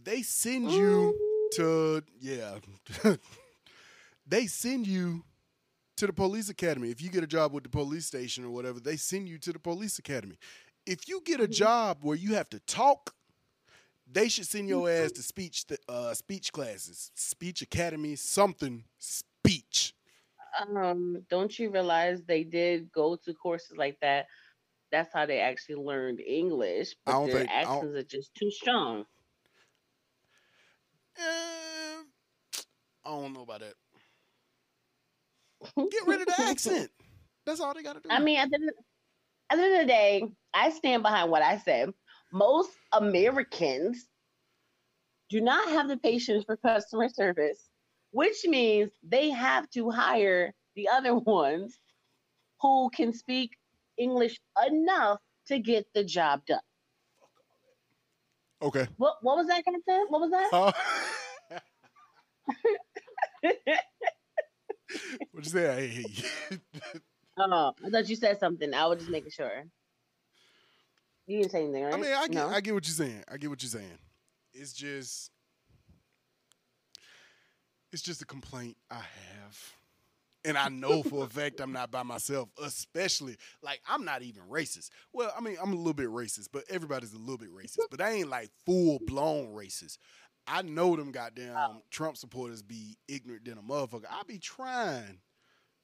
S3: they send you to yeah, they send you to the police academy. If you get a job with the police station or whatever, they send you to the police academy. If you get a job where you have to talk, they should send your ass to speech uh, speech classes, speech academy, something speech.
S4: Um, don't you realize they did go to courses like that? That's how they actually learned English,
S3: I
S4: but
S3: don't
S4: their
S3: think-
S4: accents are just too strong.
S3: Eh, I don't know about that. Get rid of the accent. That's all they got to do.
S4: I mean, at the, at the end of the day, I stand behind what I said. Most Americans do not have the patience for customer service, which means they have to hire the other ones who can speak English enough to get the job done.
S3: Okay.
S4: What what was that, Captain? What was that?
S3: Uh, What'd you say? I hate you.
S4: Oh, I thought you said something. I was just making sure. You didn't say anything, right?
S3: I mean, I get,
S4: No?
S3: I get what you're saying. I get what you're saying. It's just, it's just a complaint I have, and I know for a fact I'm not by myself. Especially, like, I'm not even racist. Well, I mean, I'm a little bit racist, but everybody's a little bit racist. But I ain't like full blown racist. I know them goddamn Trump supporters be ignorant than a motherfucker. I be trying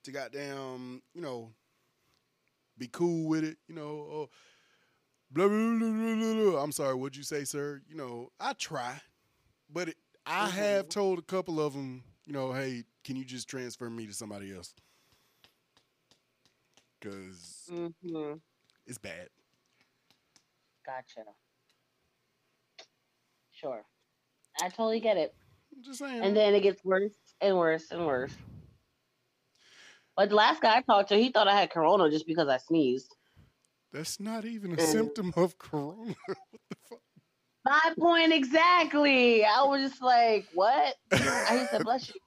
S3: to goddamn, you know, be cool with it, you know. Blah, blah, blah, blah, blah, blah. I'm sorry, what'd you say, sir? You know, I try, but it, I mm-hmm. have told a couple of them, you know, hey, can you just transfer me to somebody else? Because
S4: Mhm.
S3: it's bad.
S4: Gotcha. Sure. I totally get it.
S3: I'm just saying.
S4: And then it gets worse and worse and worse. But the last guy I talked to, he thought I had corona just because I sneezed.
S3: That's not even a
S4: And-
S3: symptom of corona.
S4: My point exactly. I was just like, what? I said, bless you.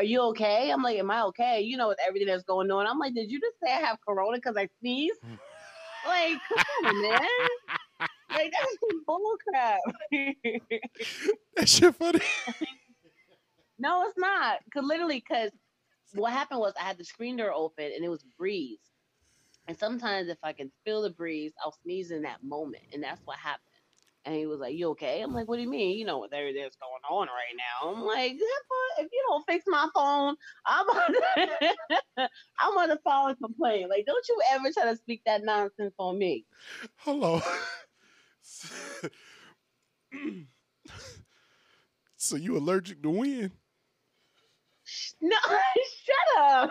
S4: Are you okay? I'm like, am I okay? You know, with everything that's going on. I'm like, did you just say I have corona because I sneezed? Mm. like, come on, man. Like, that's some bull crap.
S3: that shit funny.
S4: No, it's not. Cause literally, cause what happened was I had the screen door open and it was breeze. And sometimes if I can feel the breeze, I'll sneeze in that moment, and that's what happened. And he was like, "You okay?" I'm like, "What do you mean? You know what everything that's going on right now?" I'm like, "If you don't fix my phone, I'm gonna, I'm gonna file a complaint. Like, don't you ever try to speak that nonsense on me."
S3: Hello. so you allergic to wind?
S4: No, shut up.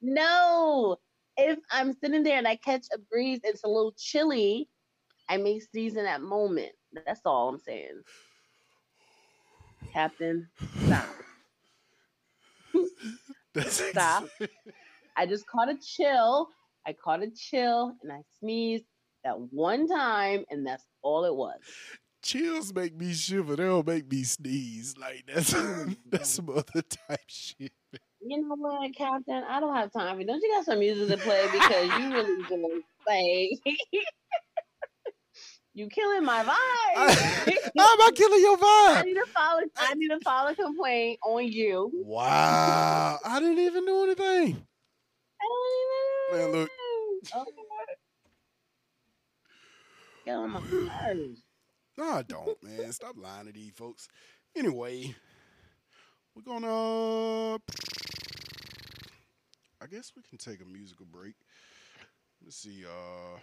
S4: no. If I'm sitting there and I catch a breeze, it's a little chilly, I may sneeze in that moment. That's all I'm saying. Captain, stop. stop. I just caught a chill. I caught a chill and I sneezed that one time, and that's all it was.
S3: Chills make me shiver. They don't make me sneeze. Like that's mm-hmm. that's some other type shit.
S4: You know what, Captain? I don't have time for you. Don't you got some music to play because you really just like you killing my vibe.
S3: How am I killing your vibe?
S4: I need to file. a- I need to file a complaint on you.
S3: Wow. I didn't even do anything.
S4: I don't even
S3: Man, look.
S4: Get on my nerves.
S3: No, I don't, man. Stop lying to these folks. Anyway, we're gonna. I guess we can take a musical break. Let's see. Uh,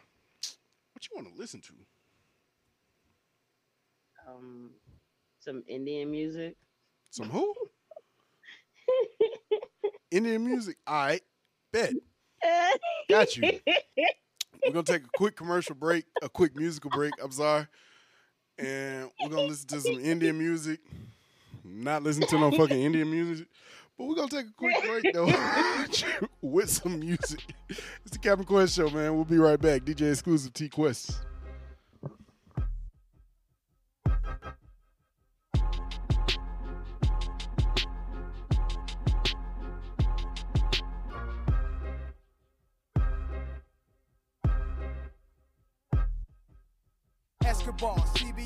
S3: what you want to listen to?
S4: Um, some Indian music.
S3: Some who? Indian music. All right, bet. Got you. We're gonna take a quick commercial break, a quick musical break. I'm sorry, and we're gonna listen to some Indian music. Not listen to no fucking Indian music, but we're gonna take a quick break though with some music. It's the Captain Quest show, man. We'll be right back. DJ exclusive T Quest.
S12: Escobar,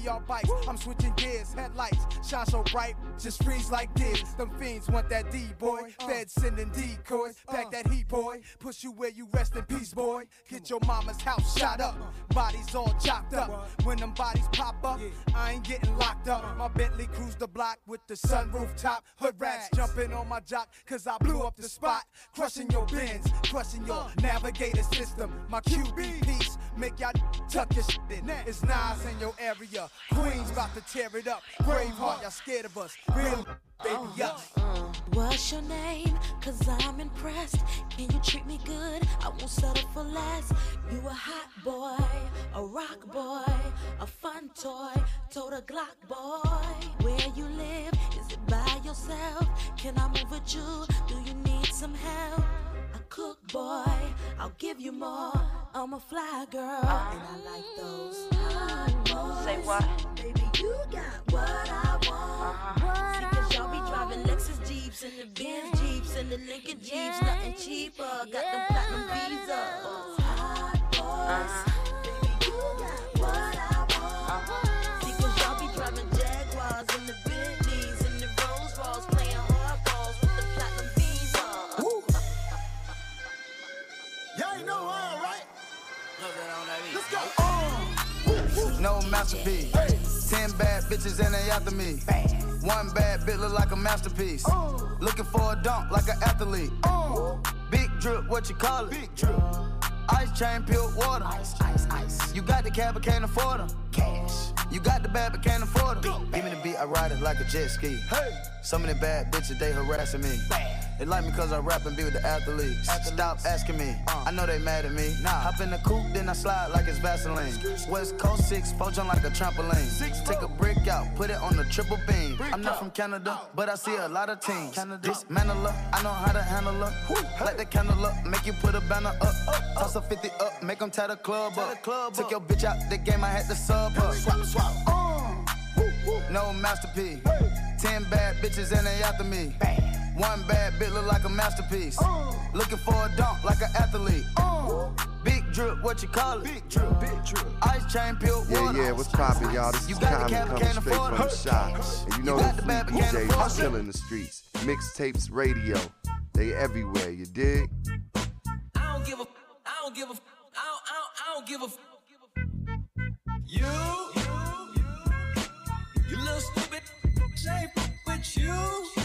S12: CBR bikes. I'm switching gears, headlights shine so bright, just freeze like this. Them fiends want that D boy. Feds sending decoys, pack that heat boy. Push you where you rest in peace, boy. Get your mama's house shot up, bodies all chopped up. When them bodies pop up, I ain't getting locked up. My Bentley cruise the block with the sunroof top. Hood rats jumping on my jock, cause I blew up the spot. Crushing your bins, crushing your navigator system. My QB piece, make y'all tuck your shit in. It's Nas in your area. Queens about to tear it up. Braveheart, y'all scared of us. Real baby, up. Uh-huh.
S13: What's your name? Cause I'm impressed. Can you treat me good? I won't settle for less. You a hot boy, a rock boy, a fun toy, total Glock boy. Where you live? Is it by yourself? Can I move with you? Do you need some help? A cook boy, I'll give you more. I'm a fly girl, and I like those hot boys.
S2: Say what?
S13: Baby, you got what I want. Uh-huh. See, cause y'all be driving Lexus Jeeps and the Benz Jeeps and the Lincoln Jeeps, nothing cheaper. Got them platinum visas. Hot boys. Baby,
S14: No masterpiece. Hey. Ten bad bitches and they after me. One bad bitch look like a masterpiece. Looking for a dunk like an athlete. Big drip, what you call it? Big drip. Ice chain, pure water. Ice, ice, ice. You got the cab, but can't afford them. Cash. You got the bad, but can't afford them. Give me the beat, I ride it like a jet ski. Hey. Some of the bad bitches, they harassing me. They like me cause I rap and be with the athletes. Stop asking me, I know they mad at me. Hop in the coupe, then I slide like it's Vaseline. West Coast 6, four jump like a trampoline. Six, Take a brick out, put it on the triple beam. I'm not from Canada, but I see a lot of teams. Dismantle her, I know how to handle her. Light the candle up, make you put a banner up. up Toss a 50 up, make them tie the club up. Took your bitch out the game, I had to sub her. Swap, swap. No masterpiece. Ten bad bitches and they after me. One bad bitch look like a masterpiece. Looking for a dunk like an athlete. Big drip, what you call it? Big drip, big drip. Ice chain, pure
S15: Yeah,
S14: water.
S15: yeah, what's poppin', y'all? This
S14: You
S15: is
S14: got the
S15: Common
S14: cab,
S15: coming straight from the shop. And you know
S14: got
S15: the
S14: the bad,
S15: fleet
S14: but
S15: DJs
S14: afford
S15: is
S14: it.
S15: killing the streets. Mixtapes, radio, they everywhere, you dig?
S7: I don't give a. I don't give a. I don't, I don't, I don't give a. You, you little stupid. Say you. You little, you little with you.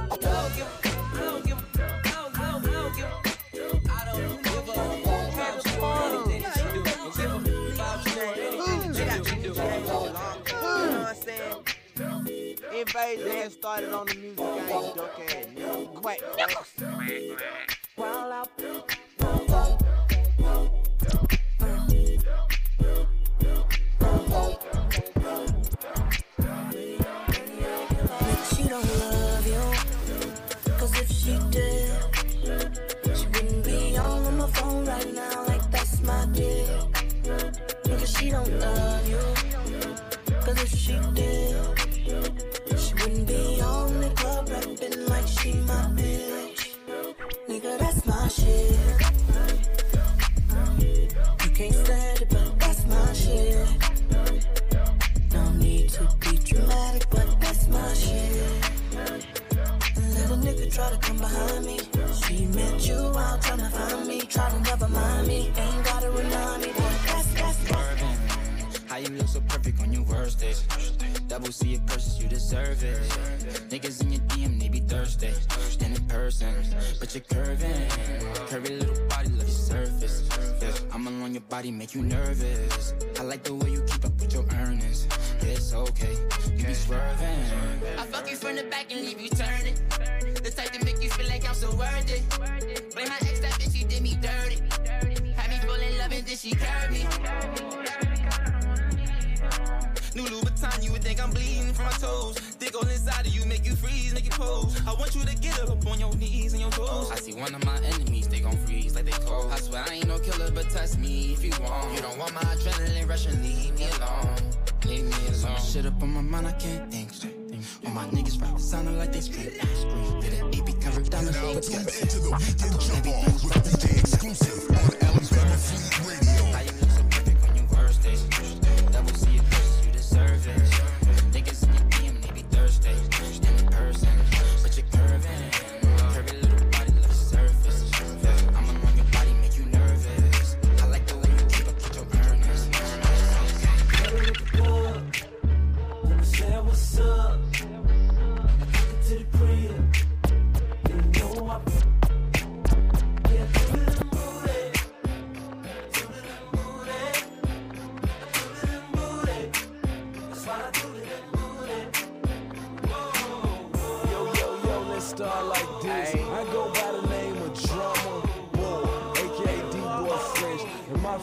S16: Everybody's ass started on the music game, duck ass. Quack, quack.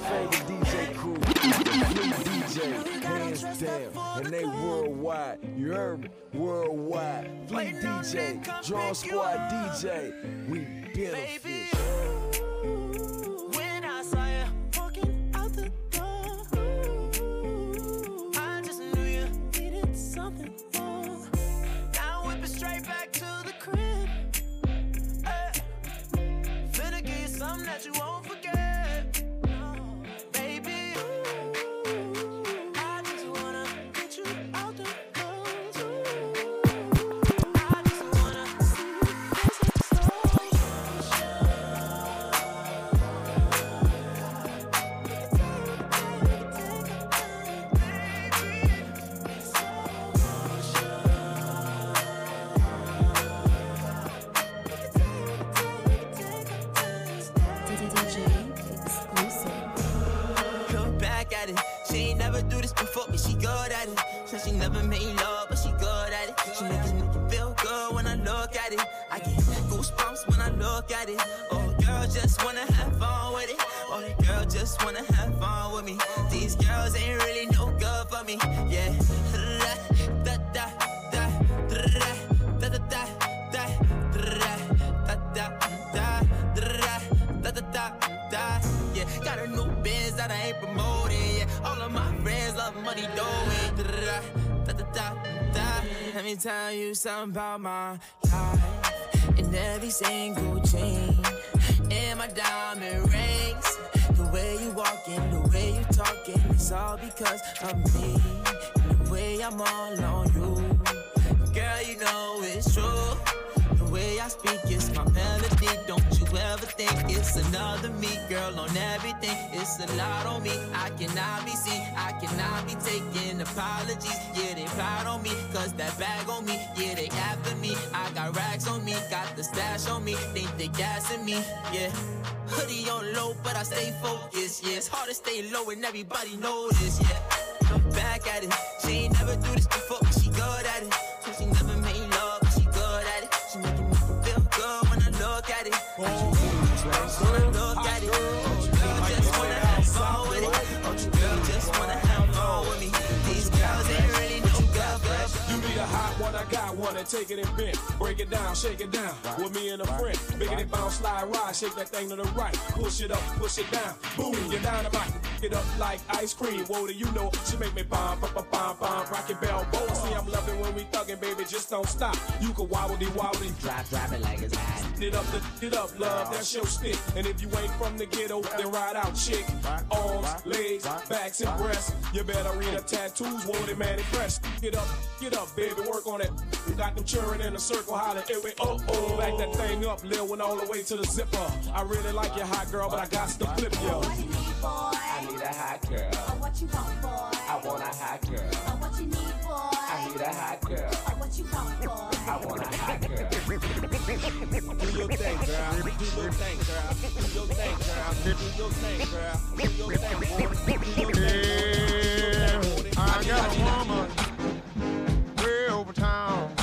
S17: favorite DJ crew, DJ, hands down, and they worldwide. You heard me? Worldwide, Fleet DJ, Draw Squad DJ. We benefit.
S18: something
S7: about my life and every single chain and my diamond rings. The way you walking, the way you talking, it's all because of me. And the way I'm all on you, girl, you know it's true. The way I speak is my melody. Don't you ever think it's another me, girl? On everything, it's a lot on me. I cannot be seen, I cannot be taking apologies. Yeah, they proud on me, cause that bag on me the stash on me, think they gassing me, yeah. Hoodie on low, but I stay focused, yeah. It's hard to stay low and everybody notice, yeah. I'm back at it, she ain't never do this before, but she good at it. cause she never made love, but she good at it. She making me feel good when I look at it. Oh, when I look at it. wanna
S17: take it and bend, break it down, shake it down. With me and a friend, Make it bounce, slide, ride, shake that thing to the right, push it up, push it down, boom, you're dynamite
S19: it up like ice cream. Whoa, do you know she make me bomb, bomb, bomb, bomb, rockin' bell, boy. See, I'm loving when we thuggin', baby, just don't stop. You can wobble, wobble,
S8: Drop, drop it like it's hot.
S19: it up, lift it up, love, that's your stick. And if you ain't from the ghetto, then ride out, chick. Arms, legs, backs, and breasts. You better read her tattoos, Whoa, wounded man impressed. Get up, get up, baby, work on it. We got them churning in a circle, hollering, every oh oh. Back that thing up, Lil went all the way to the zipper. I really like your hot girl, but I got to flip yo.
S6: I need a hot girl.
S2: I want what you want, boy?
S6: I want a hot girl.
S2: I want what you need, boy?
S6: I need a hot girl.
S2: I want what you want, boy?
S6: I want a hot girl.
S19: Do your thing, girl. Do your thing, girl. Do your thing, girl. Do your thing, girl. Do your thing, boy. Do your thing.
S16: I got a woman way over town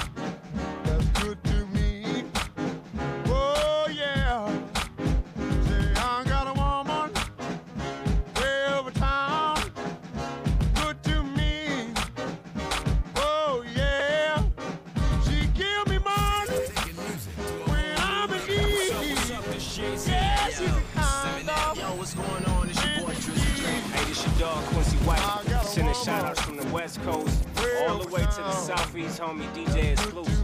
S7: dog Quincy White. Sending shout outs from the West Coast all the way to the Southeast, homie DJ exclusive.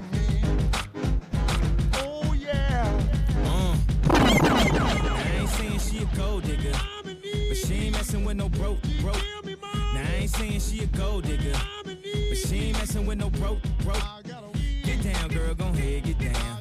S16: Oh yeah. Mm.
S12: I ain't saying she a gold digger, but she ain't messing with no broke, broke. Now I ain't saying she a gold digger, but she ain't messing with no broke, broke. Get down, girl, gon' ahead, get down.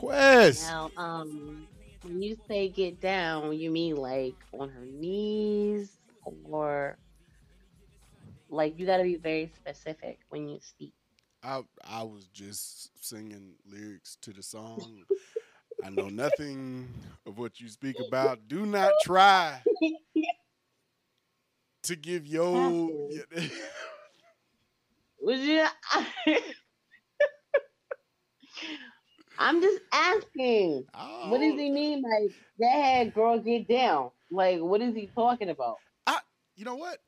S3: Quest.
S4: Now, um, when you say get down, you mean like on her knees or like you got to be very specific when you speak.
S3: I I was just singing lyrics to the song. I know nothing of what you speak about. Do not try to give your
S4: Would you? I'm just asking. What does he mean? Like, that ahead, girl, get down. Like, what is he talking about?
S3: you know what?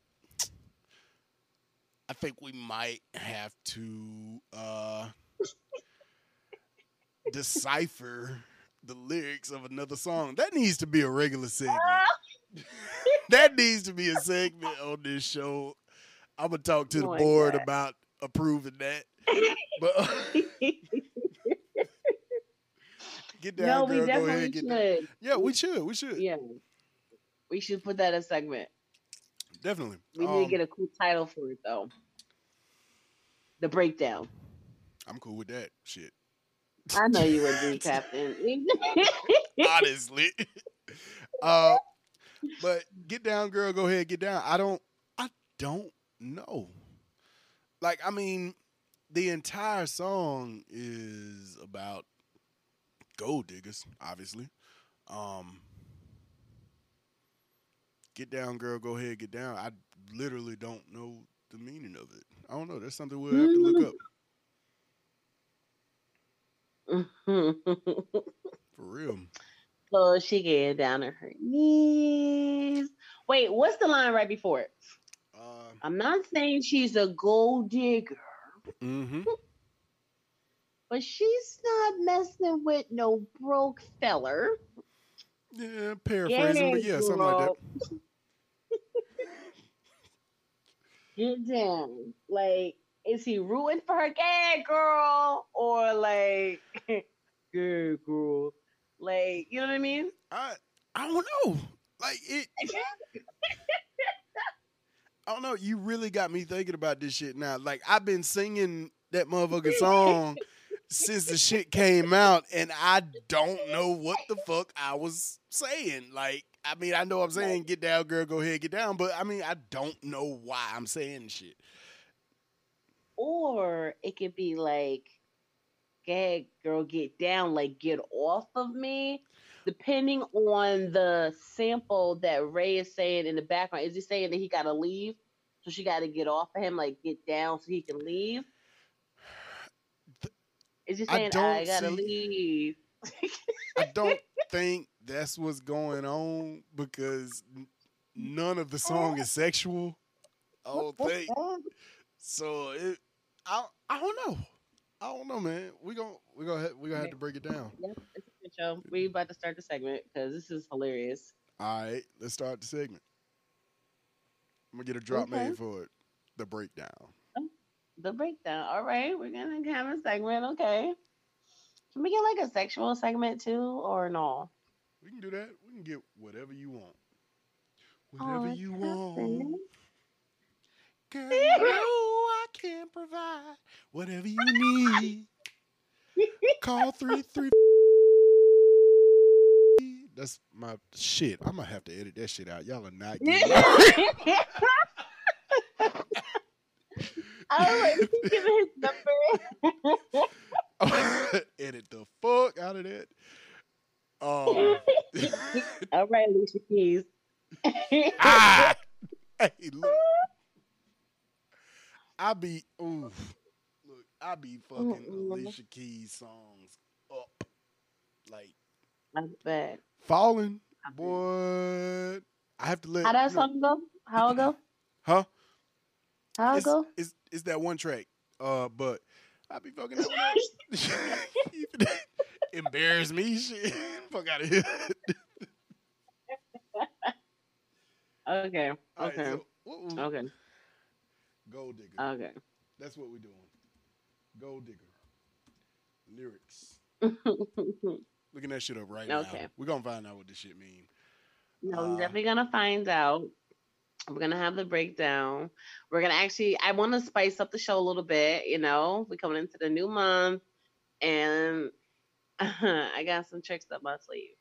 S3: I think we might have to uh decipher the lyrics of another song. That needs to be a regular segment. that needs to be a segment on this show. I'm gonna talk to the
S4: Oh
S3: board
S4: God.
S3: about approving that. But get down,
S4: no,
S3: girl.
S4: we
S3: Go
S4: definitely should.
S3: down. Yeah, we should. We should.
S4: Yeah, we should put that as a segment.
S3: Definitely.
S4: We need to
S3: Um,
S4: get a cool title for it though. The breakdown.
S3: I'm cool with that shit.
S4: I know you would be, Captain.
S3: honestly. Uh, but get down, girl. Go ahead, get down. I don't. I don't know. Like, I mean, the entire song is about gold diggers, obviously. Um, get down, girl. Go ahead, get down. I literally don't know the meaning of it. I don't know. That's something we'll have to look up for real.
S4: so she get down on her knees. Wait, what's the line right before it?
S3: Uh,
S4: I'm not saying she's a gold digger,
S3: Mm-hmm.
S4: But she's not messing with no broke feller.
S3: Yeah, paraphrasing, but yeah, something like that.
S4: Get down. Like, is he rooting for her gay girl or like gay girl? Like, you know what I mean?
S3: I I don't know. Like it. I don't know. You really got me thinking about this shit now. Like I've been singing that motherfucking song since the shit came out, and I don't know what the fuck I was saying. Like, I mean, I know I'm saying "get down, girl, go ahead, get down," but I mean, I don't know why I'm saying shit.
S4: or it could be like, "Gay girl, get down, like get off of me." Depending on the sample that Ray is saying in the background, is he saying that he got to leave, so she got to get off of him, like get down, so he can leave?
S3: I
S4: saying I,
S3: don't
S4: gotta
S3: see-
S4: leave?
S3: I don't think that's what's going on because none of the song is sexual. I don't think. So it, I, I don't know. I don't know, man. We gon' we gonna we gonna have to break it down.
S4: Yep, it's a good show. We about to start the segment because this is hilarious.
S3: All right, let's start the segment. I'm gonna get a drop
S4: Okay.
S3: made for it. The breakdown.
S4: The breakdown. All right, we're gonna have a segment. Okay. Can we get like a sexual segment too, or no?
S3: We can do that. We can get whatever you want. Whatever
S4: Oh,
S3: you
S4: Captain.
S3: want. Girl, you know I can provide whatever you need. Call three three. That's my shit. I'm gonna have to edit that shit out. Y'all are not getting
S4: I was like, he giving his number.
S3: edit the fuck out of that. Um,
S4: All right, Alicia Keys.
S3: ah, hey, look. I be ooh, look, I be fucking
S4: Mm-mm.
S3: Alicia Keys songs up, like
S4: I bet.
S3: falling, boy. I have to let
S4: How that
S3: know-
S4: song go? How it go?
S3: huh?
S4: It
S3: It's,
S4: go?
S3: it's it's that one track, uh, but I be fucking up. embarrass me, shit. Fuck out of here.
S4: Okay.
S3: All right,
S4: Okay.
S3: so
S4: Okay.
S3: Gold digger.
S4: Okay.
S3: That's what we're doing. Gold digger. Lyrics. Looking that shit up right
S4: Okay.
S3: now. We're gonna find out what this shit mean.
S4: No,
S3: Uh,
S4: we're definitely gonna find out. We're gonna have the breakdown. We're gonna actually. I want to spice up the show a little bit. You know, we're coming into the new month, and I got some tricks up my sleeve.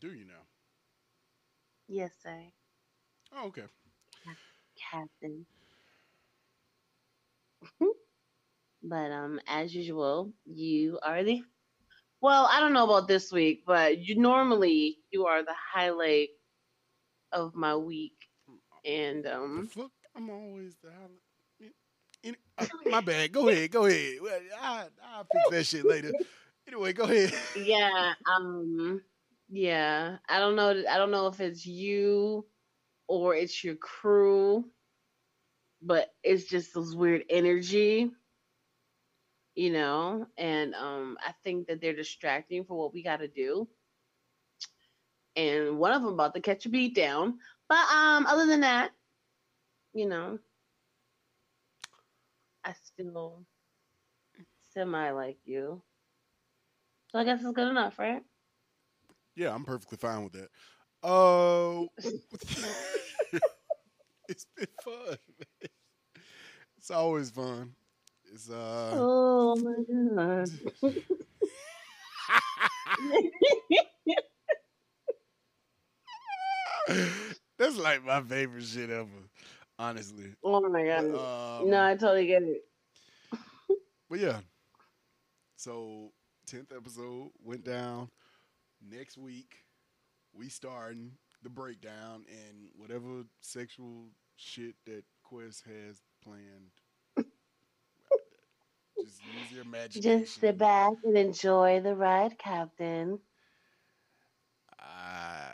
S3: Do you know?
S4: Yes, sir,
S3: Oh, okay.
S4: Captain. but um, as usual, you are the. Well, I don't know about this week, but you normally you are the highlight of my week, and um.
S3: Fuck, I'm always the highlight. Any- uh, my bad. Go ahead. Go ahead. I I'll fix that shit later. Anyway, go ahead.
S4: yeah um yeah i don't know i don't know if it's you or it's your crew but it's just this weird energy you know and um i think that they're distracting for what we got to do and one of them about to catch a beat down but um other than that you know i still semi like you so i guess it's good enough right
S3: Yeah, I'm perfectly fine with that. Oh, it's been fun. It's always fun. It's uh.
S4: Oh my god.
S3: That's like my favorite shit ever, honestly.
S4: oh my god.
S3: um,
S4: no, I totally get it.
S3: But yeah. So tenth episode went down. Next week, we starting the breakdown and whatever sexual shit that Quest has planned. Just use your imagination.
S4: Just sit back and enjoy the ride, Captain.
S3: Uh,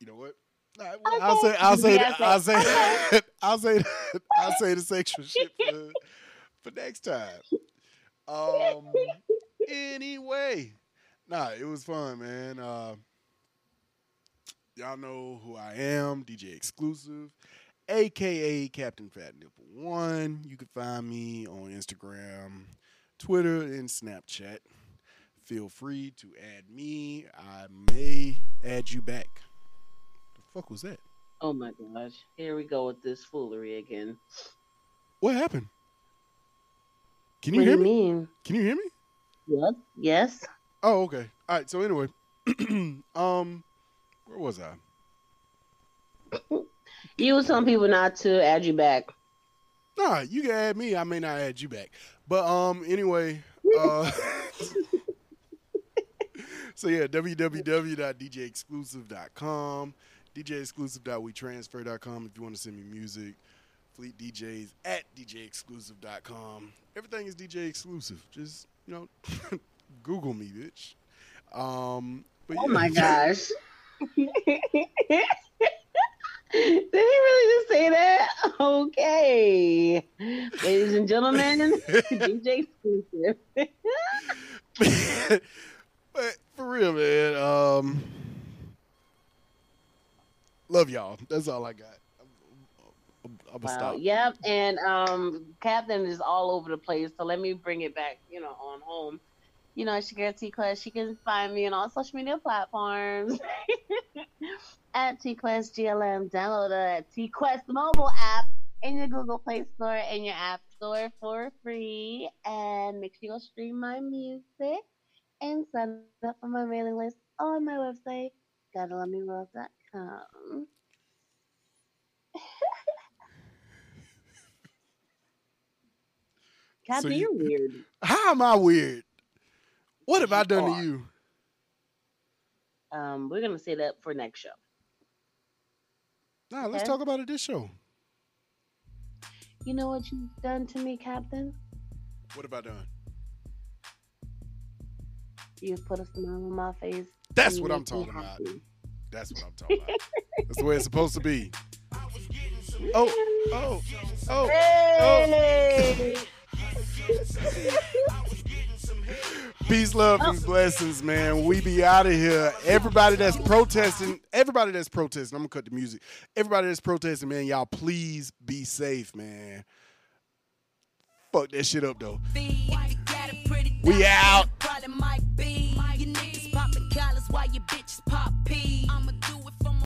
S3: you know what? Nah, I'll say I'll say
S4: Yeah,
S3: I'll say I'll say I'll say the sexual shit for, for next time. Um. Anyway, nah, it was fun, man. Uh, y'all know who I am, DJ Exclusive, aka Captain Fat Nipple One. You can find me on Instagram, Twitter, and Snapchat. Feel free to add me. I may add you back. Fuck was that?
S4: Oh my gosh. Here we go with this foolery again.
S3: What happened? Can you
S4: What
S3: hear
S4: you
S3: me?
S4: mean?
S3: Can you hear me?
S4: Yes. Yes.
S3: Oh, okay. All right. So anyway, um, where was I?
S4: You was telling people not to add you back.
S3: Nah, you can add me. I may not add you back. But um, anyway, uh, so yeah, www.djexclusive.com, djexclusive.wetransfer.com if you want to send me music. Fleet DJs at djexclusive.com. Everything is DJ exclusive. Just you know, Google me, bitch. Um, but
S4: Oh
S3: yeah.
S4: my gosh. Did he really just say that? Okay. Ladies and gentlemen, DJ exclusive.
S3: but for real, man. Um, love y'all. That's all I got. I'm, I'm,
S4: Wow.
S3: stop.
S4: Yep. And um Captain is all over the place. So let me bring it back, you know, on home. You know, she gets T. She can find me on all social media platforms at T Quest GLM. Download the T Quest mobile app in your Google Play Store and your App Store for free. And make sure you go stream my music and sign up for my mailing list on my website, gottalovemeworld.com. Captain,
S3: you-
S4: you're weird.
S3: How am I weird? What have I done
S4: are.
S3: to you?
S4: Um, we're gonna say that for next show.
S3: Nah, let's talk about it this show.
S4: You know what you've done to me, Captain?
S3: What have I done?
S4: You've put a smile on my face.
S3: That's what I'm talking about. That's what I'm talking about. That's the way it's supposed to be. Oh, oh, oh,
S4: Hey!
S3: Peace, love, and blessings, man. We be out of here. Everybody that's protesting, everybody that's protesting, I'm gonna cut the music. Everybody that's protesting, man, y'all please be safe, man. Fuck that shit up though. We out.
S13: Pop pee. I'm a